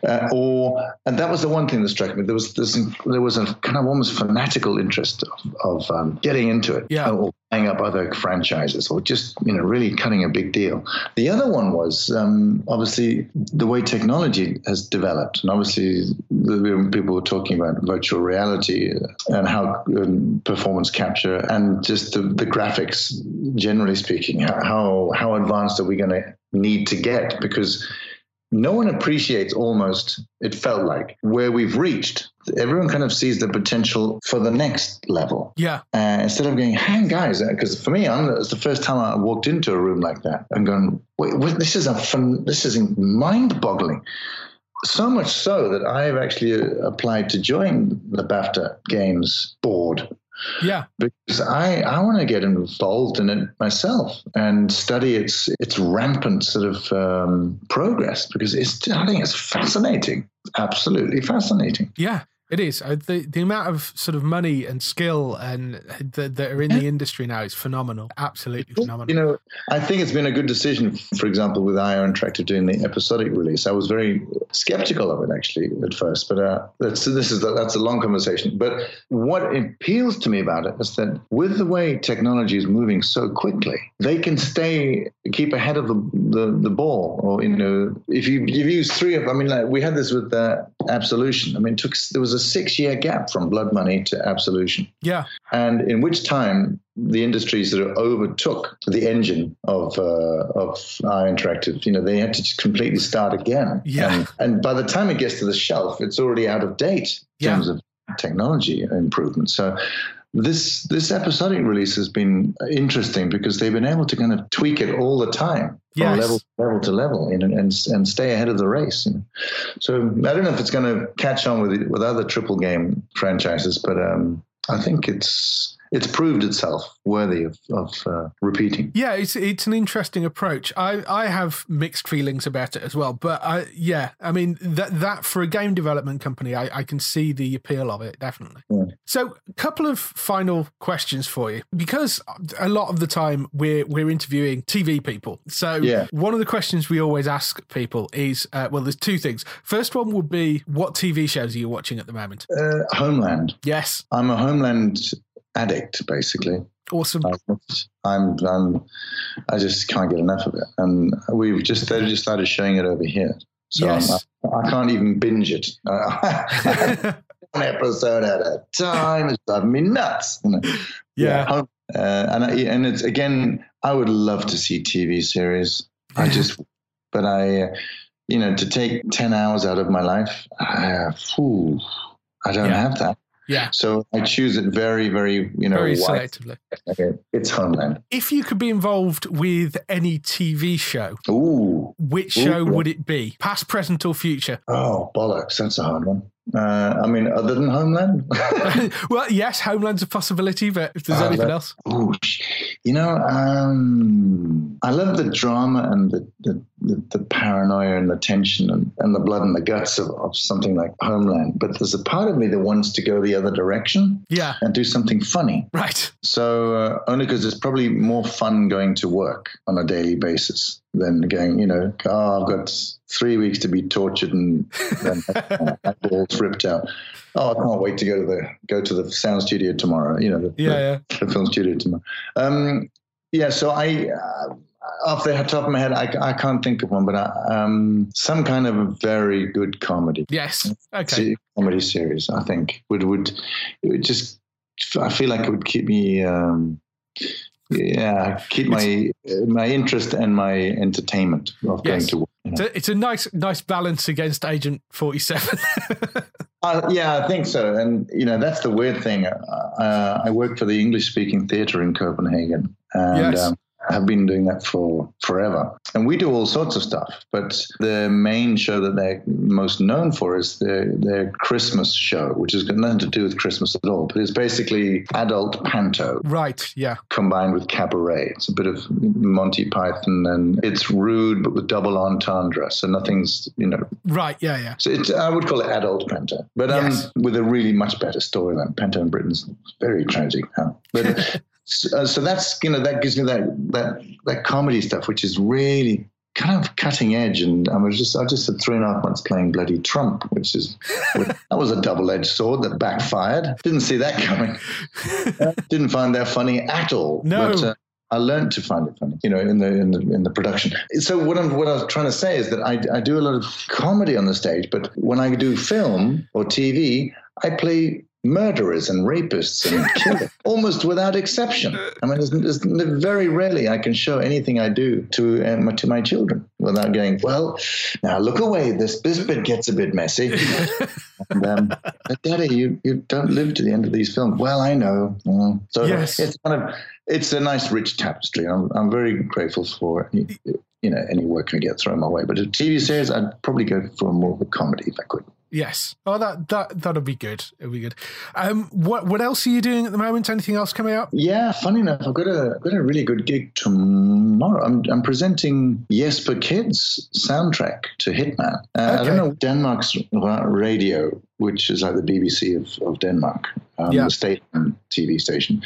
uh, or and that was the one thing that struck me. There was this there was a kind of almost fanatical interest of, of um, getting into it. Yeah. or buying up other franchises or just you know really cutting a big deal. The other one was um, obviously the way technology has developed. And obviously the, people were talking about virtual reality and how um, performance capture and just the, the graphics generally speaking how how advanced are we going to need to get? Because no one appreciates almost, it felt like, where we've reached. Everyone kind of sees the potential for the next level. Yeah. Uh, instead of going, hang guys, because for me, I'm, it's the first time I walked into a room like that and going, wait, wait this is a fun, this is mind boggling. So much so that I've actually uh, applied to join the BAFTA Games board Yeah. because I, I want to get involved in it myself and study its its rampant sort of um, progress because it's I think it's fascinating, absolutely fascinating. Yeah. It is. Uh, The the amount of sort of money and skill and that, that are in the industry now is phenomenal. Absolutely phenomenal. You know, I think it's been a good decision. For example, with IO Interactive doing the episodic release, I was very skeptical of it actually at first, but uh, that's this is that's a long conversation. But what appeals to me about it is that with the way technology is moving so quickly, they can stay keep ahead of the the, the ball. Or you know, if you you use three of, I mean, like we had this with uh, Absolution. I mean, took there was a six year gap from Blood Money to Absolution yeah. and in which time the industry sort of overtook the engine of uh, of IO Interactive. You know, they had to just completely start again. Yeah. And, and by the time it gets to the shelf, it's already out of date in Yeah. terms of technology improvement. So. This this episodic release has been interesting because they've been able to kind of tweak it all the time from Yes. level level to level you know, and and stay ahead of the race. You know. So I don't know if it's going to catch on with with other triple game franchises, but um, I think it's it's proved itself worthy of, of uh, repeating. Yeah, it's it's an interesting approach. I, I have mixed feelings about it as well, but I yeah, I mean that that for a game development company, I, I can see the appeal of it definitely. Yeah. So, a couple of final questions for you because a lot of the time we're we're interviewing TV people. So, Yeah. one of the questions we always ask people is, uh, well, there's two things. First one would be, what TV shows are you watching at the moment? Uh, Homeland. Yes, I'm a Homeland addict, basically. awesome. I'm, I'm I just can't get enough of it, and we've just they just started showing it over here. So Yes. I, I can't even binge it. One episode at a time. It's driving me nuts. you know. Yeah. Home- Uh, and I, and it's again, I would love to see TV series. I just, but I, uh, you know, to take ten hours out of my life, uh, phew, I don't Yeah. have that. Yeah, So I choose it very, very, you know, very wide. selectively. Okay, It's Homeland. If you could be involved with any TV show, Ooh, which Ooh. show would it be? Past, present, or future? oh bollocks! That's a hard one. Uh, I mean, other than Homeland. well, yes, Homeland's a possibility, but if there's Oh, anything that- else, Ooh, you know, um, I love the drama and the, the, the, the paranoia and the tension and, and the blood and the guts of, of something like Homeland. But there's a part of me that wants to go the other direction yeah, and do something funny. right, So uh, only because it's probably more fun going to work on a daily basis than going, you know, oh, I've got three weeks to be tortured and then uh, balls ripped out. Oh, I can't wait to go to the go to the sound studio tomorrow. You know, the, yeah, yeah. the, the film studio tomorrow. Um, yeah, so I. Uh, off the top of my head, I, I can't think of one, but I, um, some kind of a very good comedy, Yes, okay, comedy series, I think would would it would just. I feel like it would keep me, um, yeah, keep my my interest and my entertainment of going Yes. to work. you know. it's a, it's a nice, nice balance against Agent Forty Seven. Uh, yeah, I think so. And, you know, that's the weird thing. Uh, I work for the English speaking theatre in Copenhagen. And Yes. um, have been doing that for forever. And we do all sorts of stuff. But the main show that they're most known for is their, their Christmas show, which has got nothing to do with Christmas at all. But it's basically adult panto right, yeah, combined with cabaret. It's a bit of Monty Python and it's rude, but with double entendre. So nothing's, you know, right, yeah, yeah. so it's, I would call it adult panto, but um, Yes. with a really much better storyline. Panto in Britain's very tragic now, but so, uh, so that's you know that gives me that that that comedy stuff, which is really kind of cutting edge. And I was just I just had three and a half months playing bloody Trump, which is that was a double edged sword that backfired. Didn't see that coming. Uh, Didn't find that funny at all. No. But, uh, I learned to find it funny, you know, in the in the in the production. So what I'm what I was trying to say is that I, I do a lot of comedy on the stage, but when I do film or TV, I play murderers and rapists and killers, almost without exception. I mean, there's, there's very rarely I can show anything I do to my, to my children without going, well, now look away. This this bit gets a bit messy. and, um, Daddy, you, you don't live to the end of these films. Well, I know. so yes. it's kind of it's a nice rich tapestry. I'm I'm very grateful for it. You know, any work can get thrown my way, but a TV series, I'd probably go for more of a comedy if I could. Yes. Oh, that that that'll be good. It'll be good. Um, what what else are you doing at the moment? Anything else coming up? Yeah, funny enough, I've got a got a really good gig tomorrow. I'm I'm presenting Jesper Kyd's soundtrack to Hitman. Uh, okay. I don't know Denmark's radio, which is like the BBC of, of Denmark, um, yeah. the state TV station.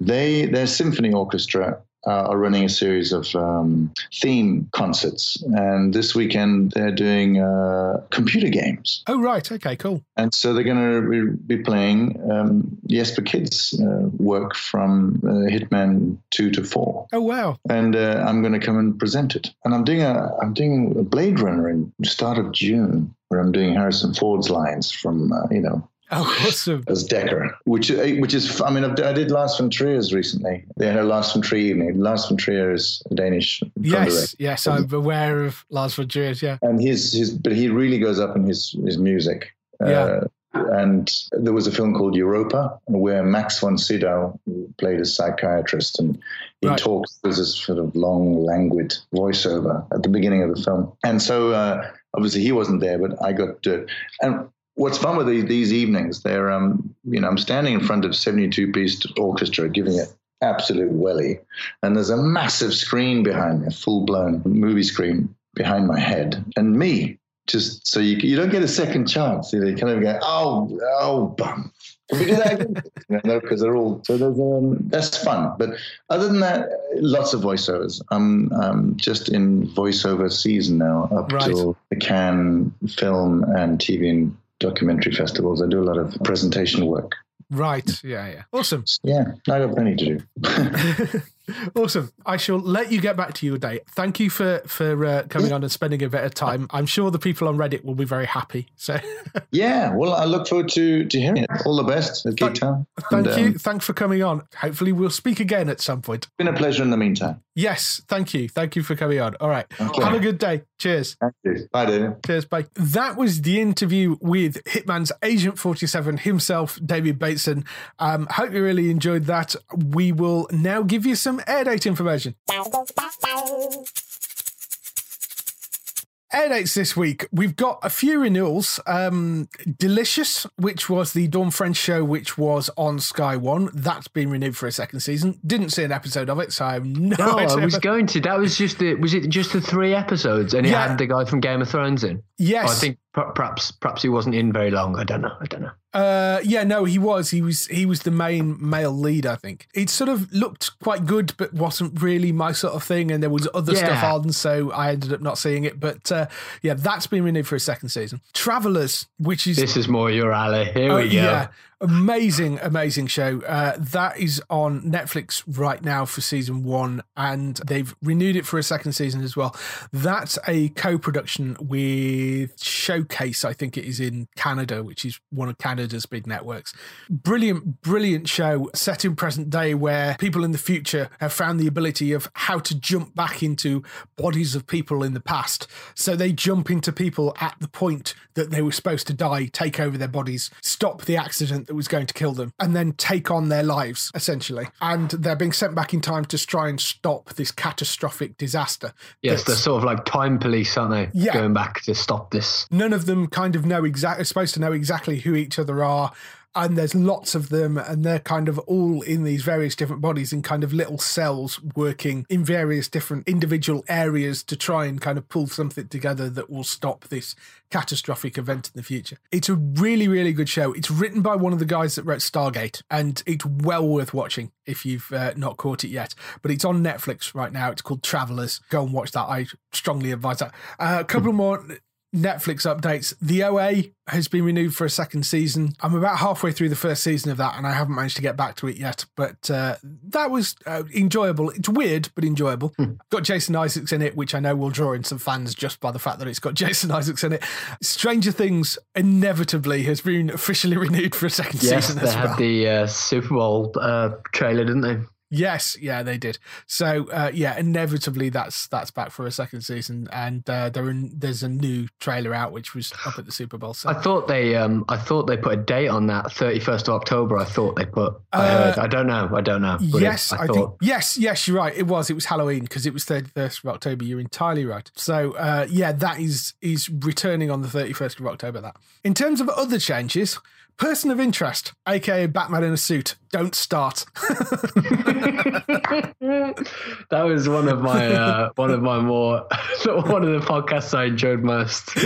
They their symphony orchestra uh, are running a series of um, theme concerts, and this weekend they're doing uh, computer games. Oh, right. Okay, cool. And so they're going to be playing um, for Kyd's uh, work from uh, Hitman two to four. Oh, wow! And uh, I'm going to come and present it. And I'm doing a I'm doing a Blade Runner in start of June, where I'm doing Harrison Ford's lines from uh, you know Oh, awesome. As Deckard, which uh, which is, I mean, I've, i did Lars von Trier's recently. They had a Lars von Trier evening. Lars von Trier is Danish. Yes, yes, I'm aware of Lars von Trier's, yeah. And his, his, but he really goes up in his, his music. Uh, yeah. Uh, and there was a film called Europa where Max von Sydow played a psychiatrist and he right. talks, there's this sort of long, languid voiceover at the beginning of the film. And so, uh, obviously he wasn't there, but I got to, and what's fun with these, these evenings, they're, um, you know, I'm standing in front of 72 piece orchestra giving it absolute welly. And there's a massive screen behind me, a full blown movie screen behind my head, and me. Just so you, you don't get a second chance. You, know, you kind of go, oh, oh, bum. Can we do that again? no, because they're all so there's um, that's fun. But other than that, lots of voiceovers. I'm um, just in voiceover season now up right. till the Cannes film and TV and documentary festivals. I do a lot of presentation work. Right. Yeah. Yeah. Awesome. Yeah. I got plenty to do. awesome. I shall let you get back to your day. Thank you for for uh, coming on and spending a bit of time. I'm sure the people on Reddit will be very happy. So. yeah. Well, I look forward to to hearing it. All the best at Geektown. Thank and, you. Um, Thanks for coming on. Hopefully, we'll speak again at some point. Been a pleasure in the meantime. Yes. Thank you. Thank you for coming on. All right. Okay. Have a good day. Cheers. Thank you. Bye, David. Cheers. Bye. That was the interview with Hitman's Agent 47 himself, David Bateson. Um, hope you really enjoyed that. We will now give you some air date information. Air dates this week. We've got a few renewals. Um, Delicious, which was the Dawn French show, which was on Sky One, that's been renewed for a second season. Didn't see an episode of it, so I have no, no. I was going to. That was just the. Was it just the three episodes, and it yeah. had the guy from Game of Thrones in? Yes. Oh, I think perhaps perhaps he wasn't in very long. I don't know. I don't know. Uh, yeah, no, he was. He was. He was the main male lead. I think it sort of looked quite good, but wasn't really my sort of thing. And there was other yeah. stuff on, so I ended up not seeing it. But uh, yeah, that's been renewed for a second season. Travelers, which is this is more your alley. Here we go. Yeah, amazing, amazing show. Uh, that is on Netflix right now for season one, and they've renewed it for a second season as well. That's a co-production with Showcase, I think it is in Canada, which is one of Canada's big networks. Brilliant, brilliant show set in present day where people in the future have found the ability of how to jump back into bodies of people in the past. So they jump into people at the point that they were supposed to die, take over their bodies, stop the accident that was going to kill them and then take on their lives, essentially. And they're being sent back in time to try and stop this catastrophic disaster. Yes, they're sort of like time police, aren't they? Yeah. Going back to stop this. None of them kind of know exactly, supposed to know exactly who each other are and there's lots of them and they're kind of all in these various different bodies in kind of little cells working in various different individual areas to try and kind of pull something together that will stop this catastrophic event in the future. It's a really, really good show. It's written by one of the guys that wrote Stargate, and it's well worth watching if you've uh, not caught it yet. But it's on Netflix right now. It's called Travelers. Go and watch that. I strongly advise that. Uh, a couple more Netflix updates. The OA has been renewed for a second season. I'm about halfway through the first season of that, and I haven't managed to get back to it yet. But uh, that was uh, enjoyable. It's weird, but enjoyable. Got Jason Isaacs in it, which I know will draw in some fans just by the fact that it's got Jason Isaacs in it. Stranger Things inevitably has been officially renewed for a second Yes, season they as had the uh, Super Bowl uh, trailer, didn't they? Yes, yeah, they did. So uh, yeah, inevitably that's that's back for a second season, and uh, there in, there's a new trailer out which was up at the Super Bowl. So I thought they, um, I thought they put a date on that, thirty first of October. I thought they put. I Uh, heard. I don't know. I don't know. it- yes, I, I, think yes, yes, you're right. It was. It was Halloween because it was 31st of October. You're entirely right. So uh, yeah, that is is returning on the 31st of October. That. In terms of other changes, person of interest, aka Batman in a suit, don't start. that was one of my uh, one of my more one of the podcasts I enjoyed most.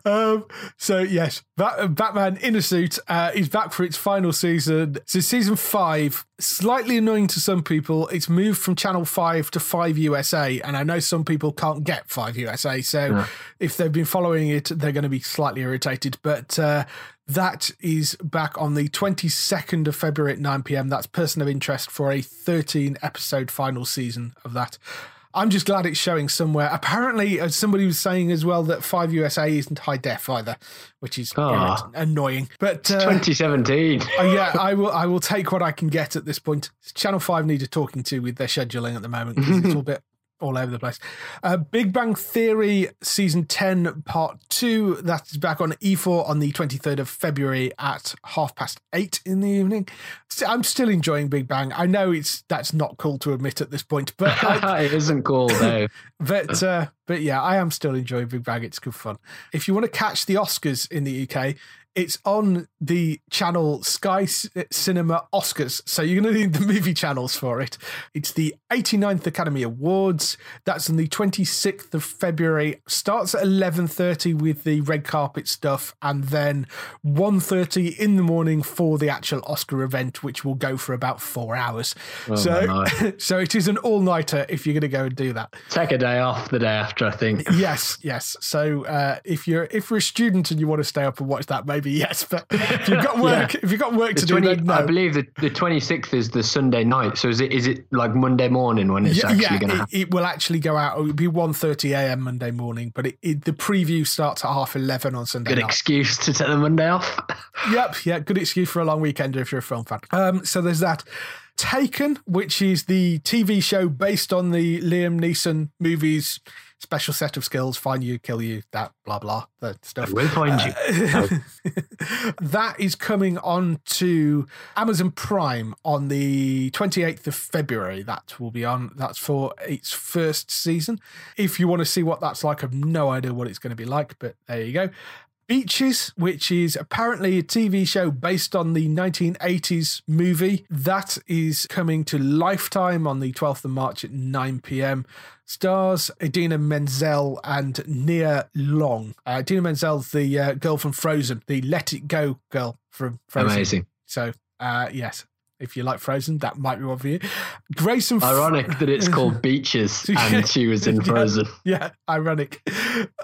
um, so yes, Bat- Batman in a suit uh, is back for its final season. So season five, slightly annoying to some people. It's moved from Channel Five to Five USA, and I know some people can't get Five USA. So if they've been following it, they're going to be slightly irritated. But uh, that is back on the 22nd of February at 9 p.m. That's person of interest for a 13 episode final season of that. I'm just glad it's showing somewhere. Apparently, as somebody was saying as well, that 5 USA isn't high def either, which is irrit- annoying. But uh, 2017. uh, yeah, I will. I will take what I can get at this point. Channel Five need a talking to with their scheduling at the moment. it's all bit all over the place. Uh, Big Bang Theory season ten part two. That's back on E4 on the twenty third of February at half past eight in the evening. I'm still enjoying Big Bang. I know it's that's not cool to admit at this point, but I, it isn't cool though. but uh, but yeah, I am still enjoying Big Bang. It's good fun. If you want to catch the Oscars in the UK, it's on the channel Sky Cinema Oscars. So you're going to need the movie channels for it. It's the 89th Academy Awards. That's on the 26th of February. Starts at 11:30 with the red carpet stuff, and then 1:30 in the morning for the actual Oscar event, which will go for about four hours. so so it is an all nighter if you're going to go and do that. Take a day off the day after. I think. Yes, yes. So uh, if you're if you're a student and you want to stay up and watch that, maybe yes. But if you've got work, if you've got work The to do, then no. I believe the, the 26th is the Sunday night. So is it is it like Monday morning when it's yeah, actually yeah, going to happen? it will actually go out. It will be 1.30 a.m. Monday morning, but it, it, the preview starts at half eleven on Sunday Good night. excuse to take the Monday off. Yep, yeah, good excuse for a long weekend if you're a film fan. Um, so there's that. Taken, which is the TV show based on the Liam Neeson movies, special set of skills, find you, kill you, that blah blah, that stuff. We'll find you. Uh, that is coming on to Amazon Prime on the 28th of February. That will be on. That's for its first season. If you want to see what that's like, I've no idea what it's going to be like, but there you go. Beaches, which is apparently a TV show based on the 1980s movie. That is coming to Lifetime on the 12th of March at 9 p.m. Stars Idina Menzel and Nia Long. Uh, Idina Menzel's the uh, girl from Frozen, the Let It Go girl from Frozen. Amazing. So, uh, yes, if you like Frozen, that might be one for you. Grayson. F- Ironic that it's called Beaches and she was in Frozen. Yeah, ironic.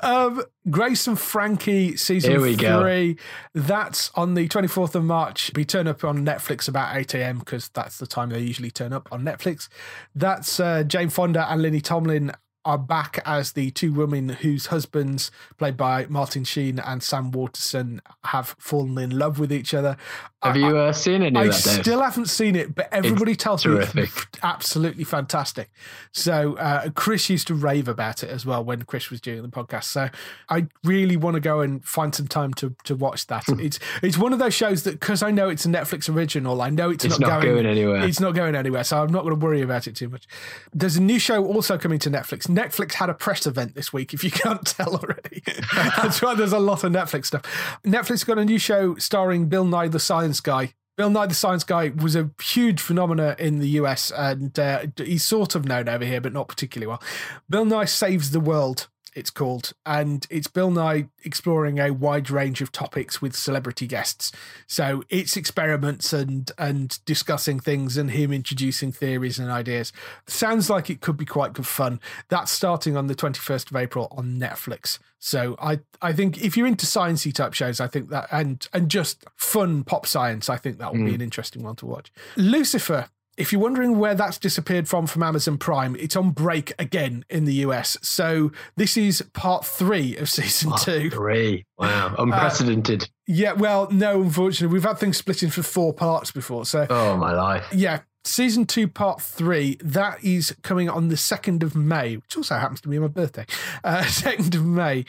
Um, Grace and Frankie season Here we go. three. That's on the 24th of March. We turn up on Netflix about 8 a.m. because that's the time they usually turn up on Netflix. That's uh, Jane Fonda and Lily Tomlin are back as the two women whose husbands, played by Martin Sheen and Sam Waterston, have fallen in love with each other. Have I- you uh, seen any I of that, Dave? still haven't seen it, but everybody tells me it's absolutely fantastic. So uh, Chris used to rave about it as well when Chris was doing the podcast. So I really want to go and find some time to to watch that. Hmm. it's it's one of those shows that because I know it's a Netflix original, I know it's, It's not, not going anywhere. It's not going anywhere, so I'm not going to worry about it too much. There's a new show also coming to Netflix. Netflix had a press event this week. If you can't tell already, that's why there's a lot of Netflix stuff. Netflix got a new show starring Bill Nye the Science Guy. Bill Nye the Science Guy was a huge phenomena in the US, and uh, he's sort of known over here, but not particularly well. Bill Nye saves the world. It's called, and it's Bill Nye exploring a wide range of topics with celebrity guests. So it's experiments and and discussing things and him introducing theories and ideas. Sounds like it could be quite good fun. That's starting on the 21st of April on Netflix. So I I think if you're into sciencey type shows, I think that and and just fun pop science, I think that would be hmm. an interesting one to watch. Lucifer if you're wondering where that's disappeared from from Amazon Prime, it's on break again in the US. So this is part three of season two. Three. Wow. Unprecedented. Yeah, well, no, unfortunately, we've had things split into four parts before. So oh, my life. yeah, season two, part three, that is coming on the 2nd of May, which also happens to be my birthday. Uh, 2nd of May.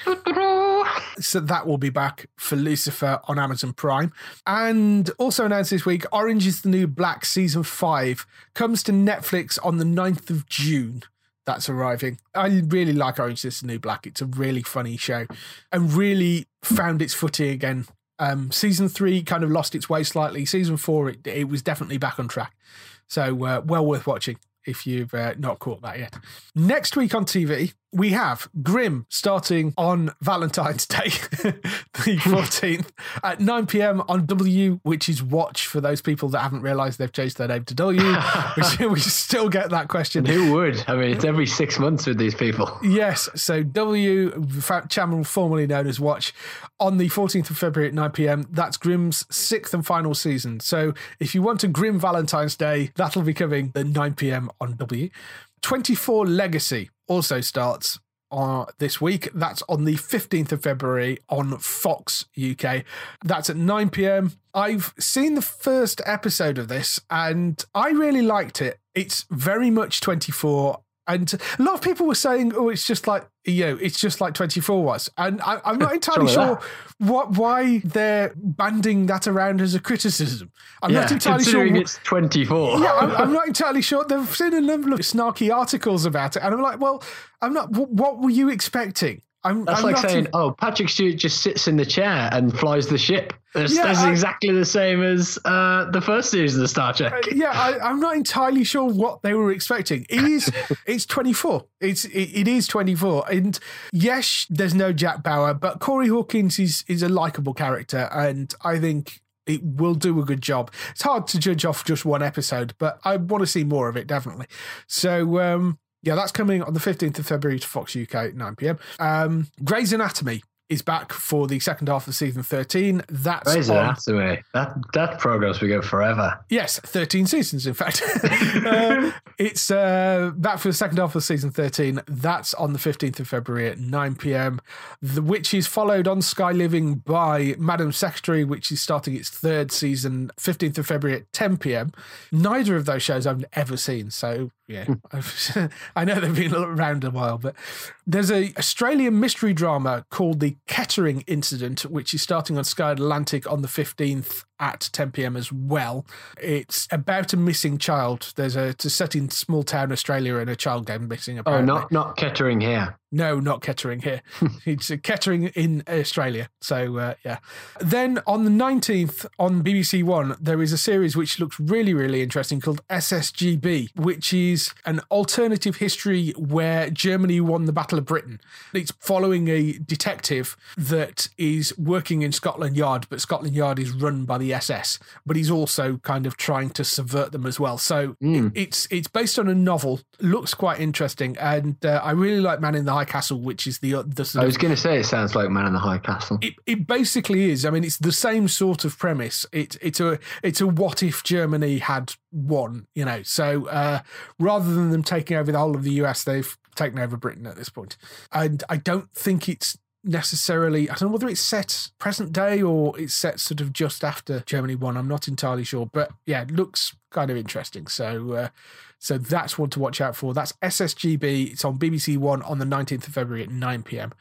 So that will be back for Lucifer on Amazon Prime. And also announced this week, Orange is the New Black season five comes to Netflix on the 9th of June. That's arriving. I really like Orange is the New Black. It's a really funny show and really found its footing again. Um, season three kind of lost its way slightly. Season four, it, it was definitely back on track. So uh, well worth watching if you've uh, not caught that yet. Next week on TV, we have Grimm starting on Valentine's Day, the hmm. 14th, at 9 pm on W, which is Watch for those people that haven't realised they've changed their name to W. we, we still get that question. Who would? I mean, it's every six months with these people. Yes, so W, channel formerly known as Watch, on the 14th of February at 9 pm. That's Grimm's sixth and final season. So if you want a Grimm Valentine's Day, that'll be coming at 9 pm on W. 24 Legacy also starts uh, this week. That's on the 15th of February on Fox UK. That's at 9 pm. I've seen the first episode of this and I really liked it. It's very much 24. And a lot of people were saying, "Oh, it's just like you know, it's just like 24 was," and I, I'm not entirely sure what why they're banding that around as a criticism. I'm yeah, not entirely sure. considering it's 24. yeah, I'm, I'm not entirely sure. They've seen a number of snarky articles about it, and I'm like, well, I'm not. What were you expecting? I'm, That's I'm like not saying, in- oh, Patrick Stewart just sits in the chair and flies the ship. That's, Yeah, that's I- exactly the same as uh, the first series of the Star Trek. yeah, I, I'm not entirely sure what they were expecting. It is, it's 24. It's it, it is 24, and yes, there's no Jack Bauer, but Corey Hawkins is is a likable character, and I think it will do a good job. It's hard to judge off just one episode, but I want to see more of it definitely. So. um yeah, that's coming on the 15th of February to Fox UK at 9 pm. Um, Grey's Anatomy is back for the second half of season 13. That's Grey's on- Anatomy. That that program's we go forever. Yes, 13 seasons, in fact. uh, it's uh, back for the second half of season 13. That's on the 15th of February at 9 pm. The, which is followed on Sky Living by Madam Secretary, which is starting its third season, 15th of February at 10 pm. Neither of those shows I've ever seen. So, yeah, I've, know they've been around a while, but there's a Australian mystery drama called The Kettering Incident, which is starting on Sky Atlantic on the 15th at 10 p.m. as well. It's about a missing child. There's a it's set in small town Australia and a child going missing. Apparently. Oh, not not Kettering here. No, not Kettering here. it's Kettering in Australia. So, uh, yeah. Then on the 19th on BBC One, there is a series which looks really, really interesting called SSGB, which is an alternative history where Germany won the Battle of Britain. It's following a detective that is working in Scotland Yard, but Scotland Yard is run by the SS, but he's also kind of trying to subvert them as well. So it- it's it's based on a novel, looks quite interesting, and uh, I really like Man in the High Castle, which is the the sort I was going to say it sounds like Man in the High Castle. it, it basically is. I mean, it's the same sort of premise. It, it's a it's a what if Germany had won, you know. So uh, rather than them taking over the whole of the US, they've taken over Britain at this point. And I don't think it's necessarily. I don't know whether it's set present day or it's set sort of just after Germany won. I'm not entirely sure, but yeah, it looks kind of interesting. So. Uh, so that's one to watch out for. That's SSGB. It's on BBC One on the 19th of February at 9 pm.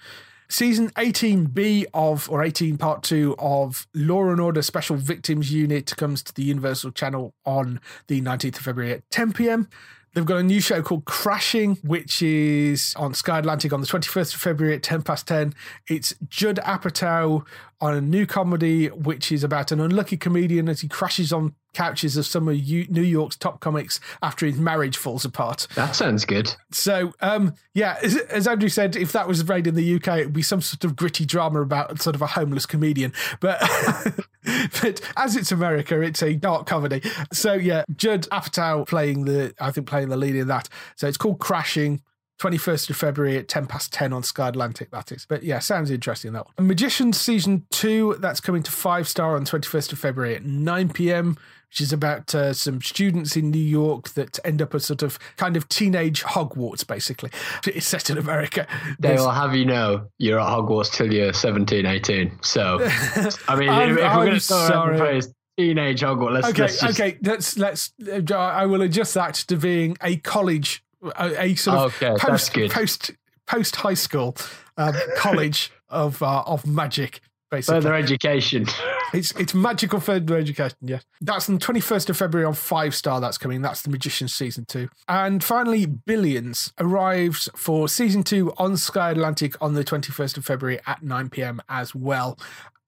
Season 18B of, or 18 part two of Law and Order Special Victims Unit comes to the Universal Channel on the 19th of February at 10 pm. They've got a new show called Crashing, which is on Sky Atlantic on the 21st of February at 10 past 10. It's Judd Apatow on a new comedy, which is about an unlucky comedian as he crashes on couches of some of New York's top comics after his marriage falls apart. That sounds good. So, um, yeah, as, as, Andrew said, if that was made in the UK, it would be some sort of gritty drama about sort of a homeless comedian. But, but as it's America, it's a dark comedy. So, yeah, Judd Apatow playing the, I think, playing the lead in that. So it's called Crashing. 21st of February at 10 past 10 on Sky Atlantic, that is. But yeah, sounds interesting, that one. Magicians Season 2, that's coming to Five Star on 21st of February at 9 p.m which is about uh, some students in New York that end up as sort of kind of teenage Hogwarts, basically. It's set in America. They will have you know you're at Hogwarts till you're 17, 18. So, I mean, if, if we're going to start phrase teenage Hogwarts, let's, okay, let's just... okay, let's let's. Uh, I will adjust that to being a college, a, a sort of okay, post post post high school um, college of uh, of magic basically. Further education. It's it's magical further education, yeah. That's on 21st of February on Five Star, that's coming. That's The Magician Season 2. And finally, Billions arrives for Season 2 on Sky Atlantic on the 21st of February at 9 pm as well.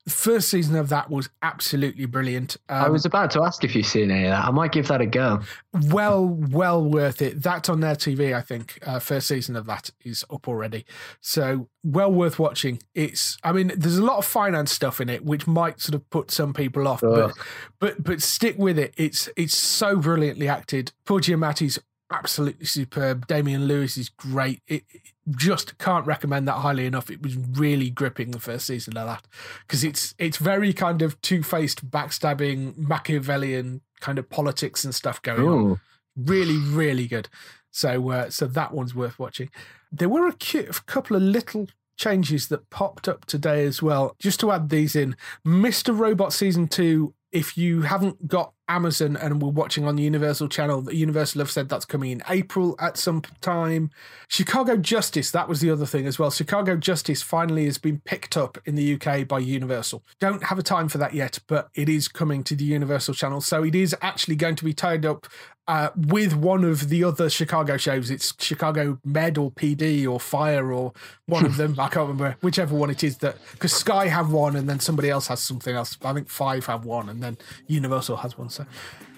The first season of that was absolutely brilliant. Um, I was about to ask if you've seen any of that. I might give that a go. Well, well worth it. That's on their TV, I think. Uh, first season of that is up already. So, well worth watching. It's, I mean, there's a lot of finance stuff in it, which might sort of put some people off, but, but but stick with it. It's it's so brilliantly acted. Paul Giamatti's absolutely superb. Damian Lewis is great. It, it, just can't recommend that highly enough. It was really gripping the first season of that because it's it's very kind of two faced, backstabbing, Machiavellian kind of politics and stuff going Ooh. on. Really, really good. So uh, so that one's worth watching. There were a, a couple of little changes that popped up today as well. Just to add these in, Mr. Robot season two. If you haven't got Amazon and we're watching on the Universal channel. The Universal have said that's coming in April at some time. Chicago Justice, that was the other thing as well. Chicago Justice finally has been picked up in the UK by Universal. Don't have a time for that yet, but it is coming to the Universal channel. So it is actually going to be tied up uh, with one of the other Chicago shows. It's Chicago Med or PD or Fire or one of them. I can't remember whichever one it is that because Sky have one and then somebody else has something else. I think Five have one and then Universal has one. So,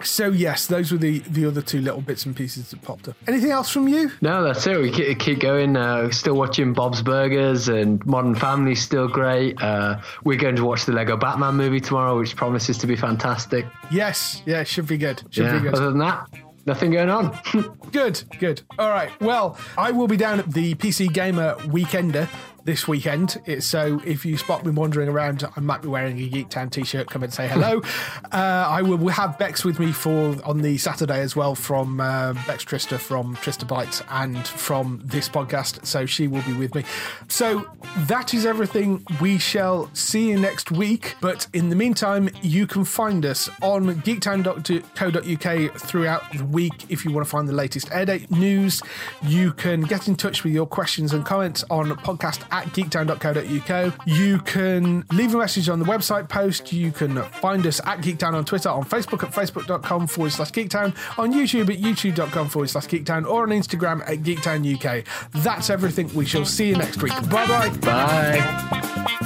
so yes, those were the the other two little bits and pieces that popped up. Anything else from you? No, that's it. We keep, keep going. Uh, still watching Bob's Burgers and Modern Family's still great. Uh, we're going to watch the Lego Batman movie tomorrow, which promises to be fantastic. Yes, yeah, should be good. Should yeah. be good. Other than that, nothing going on. good, good. All right. Well, I will be down at the PC Gamer Weekender this weekend. So if you spot me wandering around, I might be wearing a Geektown t-shirt. Come and say hello. uh, I will have Bex with me for on the Saturday as well from uh, Bex Trista from Trista Bites and from this podcast. So she will be with me. So that is everything. We shall see you next week. But in the meantime, you can find us on geektown.co.uk throughout the week if you want to find the latest airdate news. You can get in touch with your questions and comments on podcast at geektown.co.uk. You can leave a message on the website post. You can find us at Geektown on Twitter, on Facebook at facebook.com forward slash geektown, on YouTube at youtube.com forward slash geektown, or on Instagram at geektown UK. That's everything. We shall see you next week. Bye-bye. Bye.